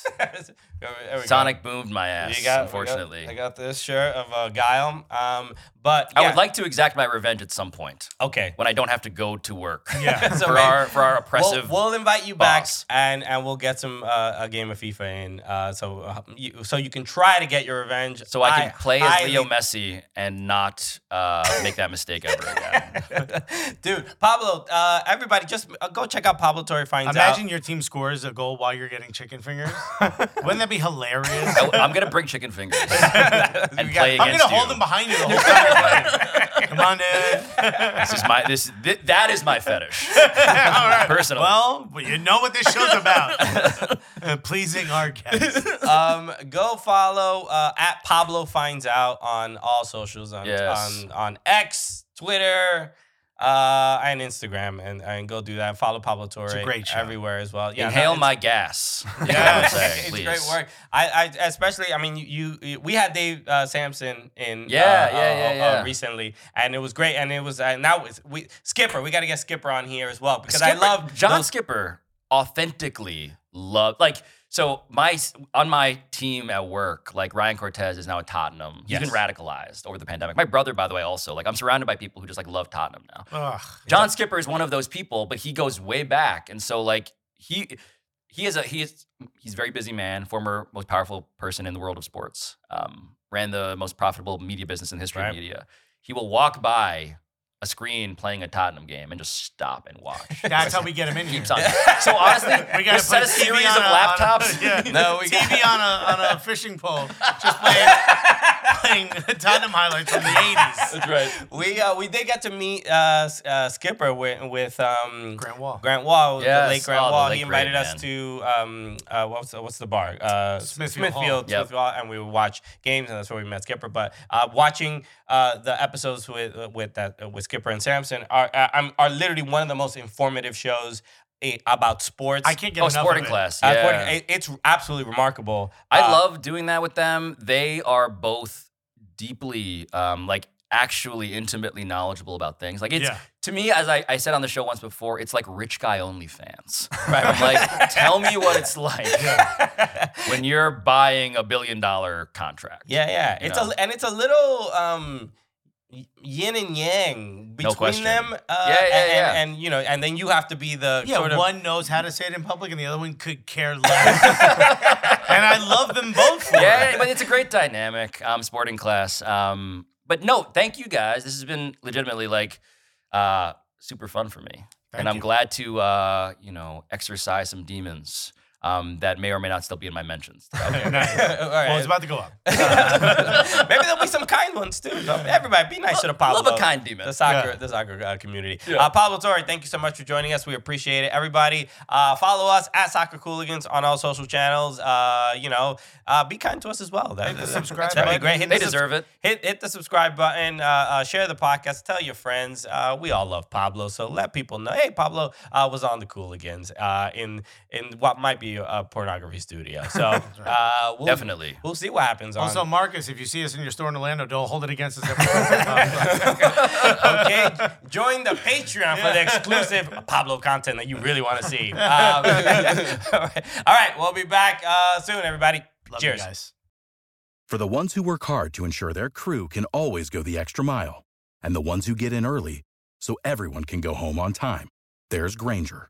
S2: There we go.
S3: Sonic boomed my ass,
S2: You got- we got-
S3: unfortunately.
S2: I got this shirt of uh, Guile. Um, but
S3: I would like to exact my revenge at some point
S2: Okay.
S3: when I don't have to go to work.
S1: Yeah.
S2: So
S3: for
S2: maybe-
S3: our for our
S2: We'll,
S3: oppressive.
S2: we'll invite you back and and we'll get some uh, a game of FIFA in uh, so uh, you, so you can try to get your revenge.
S3: so I can play as
S2: highly-
S3: Leo Messi and not uh, make that mistake ever again.
S2: Dude, Pablo, uh, everybody just uh, go check out Pablo Torre finds
S1: Imagine
S2: out.
S1: your team scores a goal while you're getting chicken fingers. Wouldn't that be hilarious?
S3: I, am gonna bring chicken fingers and play
S1: I'm
S3: against
S1: gonna hold them behind you the whole time. Come on, dude.
S3: This is my this thi- that is my fetish.
S1: All right.
S3: Personally.
S1: Well, well, you know what this show's about. Uh, Pleasing our guests.
S2: um, go follow uh, at Pablo finds out on all socials on
S3: Yes.
S2: on, on X, Twitter, uh, and Instagram, and, and go do that. Follow Pablo Torre
S1: a great show.
S2: everywhere as well. Yeah, no,
S3: Inhale
S2: it's-
S3: my gas.
S2: Yeah,
S3: I
S2: it's
S3: please.
S2: great work. I, I especially, I mean, you, you we had Dave uh, Samson in,
S3: Yeah,
S2: uh,
S3: yeah,
S2: uh,
S3: yeah,
S2: uh,
S3: yeah.
S2: recently, and it was great. And it was uh, now it's, we Skipper. We got to get Skipper on here as well because I love
S3: John
S2: those-
S3: Skipper authentically love like so my on my team at work like Ryan Cortez is now at Tottenham. He's been radicalized over the pandemic. My brother by the way also like I'm surrounded by people who just like love Tottenham now.
S1: Ugh.
S3: John Skipper is one of those people but he goes way back and so like he he is a he is he's a very busy man, former most powerful person in the world of sports. Um, ran the most profitable media business in the history
S2: Right.
S3: of media. He will walk by a screen playing a Tottenham game and just stop and watch.
S1: That's how we get him in here.
S3: keeps on. So honestly,
S1: We
S3: we
S1: gotta
S3: set a
S1: TV
S3: series of
S1: a- on a-
S3: laptops.
S1: yeah.
S2: No, we
S1: TV
S2: got-
S1: on a on a fishing pole, just playing playing Tottenham highlights from the '80s.
S3: That's right.
S2: We uh, we did get to meet uh, uh, Skipper with with um,
S1: Grant Wahl.
S2: Grant Wahl,
S3: Yes.
S2: the late Grant
S3: Oh, the
S2: Wahl.
S3: late
S2: he invited
S3: great
S2: us
S3: man.
S2: to um, uh, what's the, what's the bar? Uh,
S1: Smithfield Hall.
S2: Smithfield,
S3: Yep.
S2: Hall, and we would watch games, and that's where we met Skipper. But uh, watching uh, the episodes with with that uh, with Skipper and Samson are uh, I'm- are literally one of the most informative shows about sports.
S1: I can't get
S3: Oh,
S1: enough
S3: sporting
S1: of it.
S3: class.
S2: Uh,
S3: Yeah.
S2: sporting- it- it's absolutely remarkable.
S3: I
S2: Uh,
S3: love doing that with them. They are both deeply, um, like, actually intimately knowledgeable about things. Like, it's
S1: Yeah.
S3: to me, as I, I said on the show once before, it's like rich guy only fans. Right? I'm like, tell me what it's like when you're buying a billion dollar contract.
S2: Yeah, yeah. It's
S3: know?
S2: a and it's a little um y- yin and yang between
S3: question.
S2: them. Uh,
S3: Yeah, yeah,
S2: and,
S3: yeah.
S2: And, and, you know, and then you have to be the
S1: Yeah,
S2: sort of
S1: one knows how to say it in public, and the other one could care less. and I love them both for
S3: yeah,
S1: it.
S3: but it's a great dynamic, um, sporting class. Um, but no, thank you guys. This has been legitimately like uh, super fun for me,
S1: Thank
S3: and I'm
S1: you.
S3: glad to uh, you know exercise some demons um, that may or may not still be in my mentions.
S1: Okay, nice.
S2: All right.
S1: Well, it's about to go up.
S2: Maybe there'll be some kind ones too. So everybody, be nice to the Pablo.
S3: love a kind demon.
S2: The soccer,
S1: Yeah.
S2: the soccer uh, community. Uh, Pablo Torre, thank you so much for joining us. We appreciate it. Everybody, uh, follow us at Soccer Cooligans on all social channels. Uh, you know, uh, be kind to us as well. That,
S1: Hit the subscribe
S2: That'd be great. Hit
S3: They
S2: the subs-
S3: deserve it.
S2: Hit hit the subscribe button. Uh, uh, share the podcast. Tell your friends. Uh, we all love Pablo, so let people know. Hey, Pablo uh, was on the Cooligans uh, in in what might be a pornography studio. So uh, we'll,
S3: Definitely.
S2: we'll see what happens.
S1: Also, Marcus, if you see us in your store in Orlando, don't hold it against us. Every
S2: okay, join the Patreon for the exclusive Pablo content that you really want to see. Um, all right. All right, we'll be back uh, soon, everybody.
S1: Love you
S2: Cheers.
S1: guys.
S7: For the ones who work hard to ensure their crew can always go the extra mile, and the ones who get in early so everyone can go home on time, there's Grainger,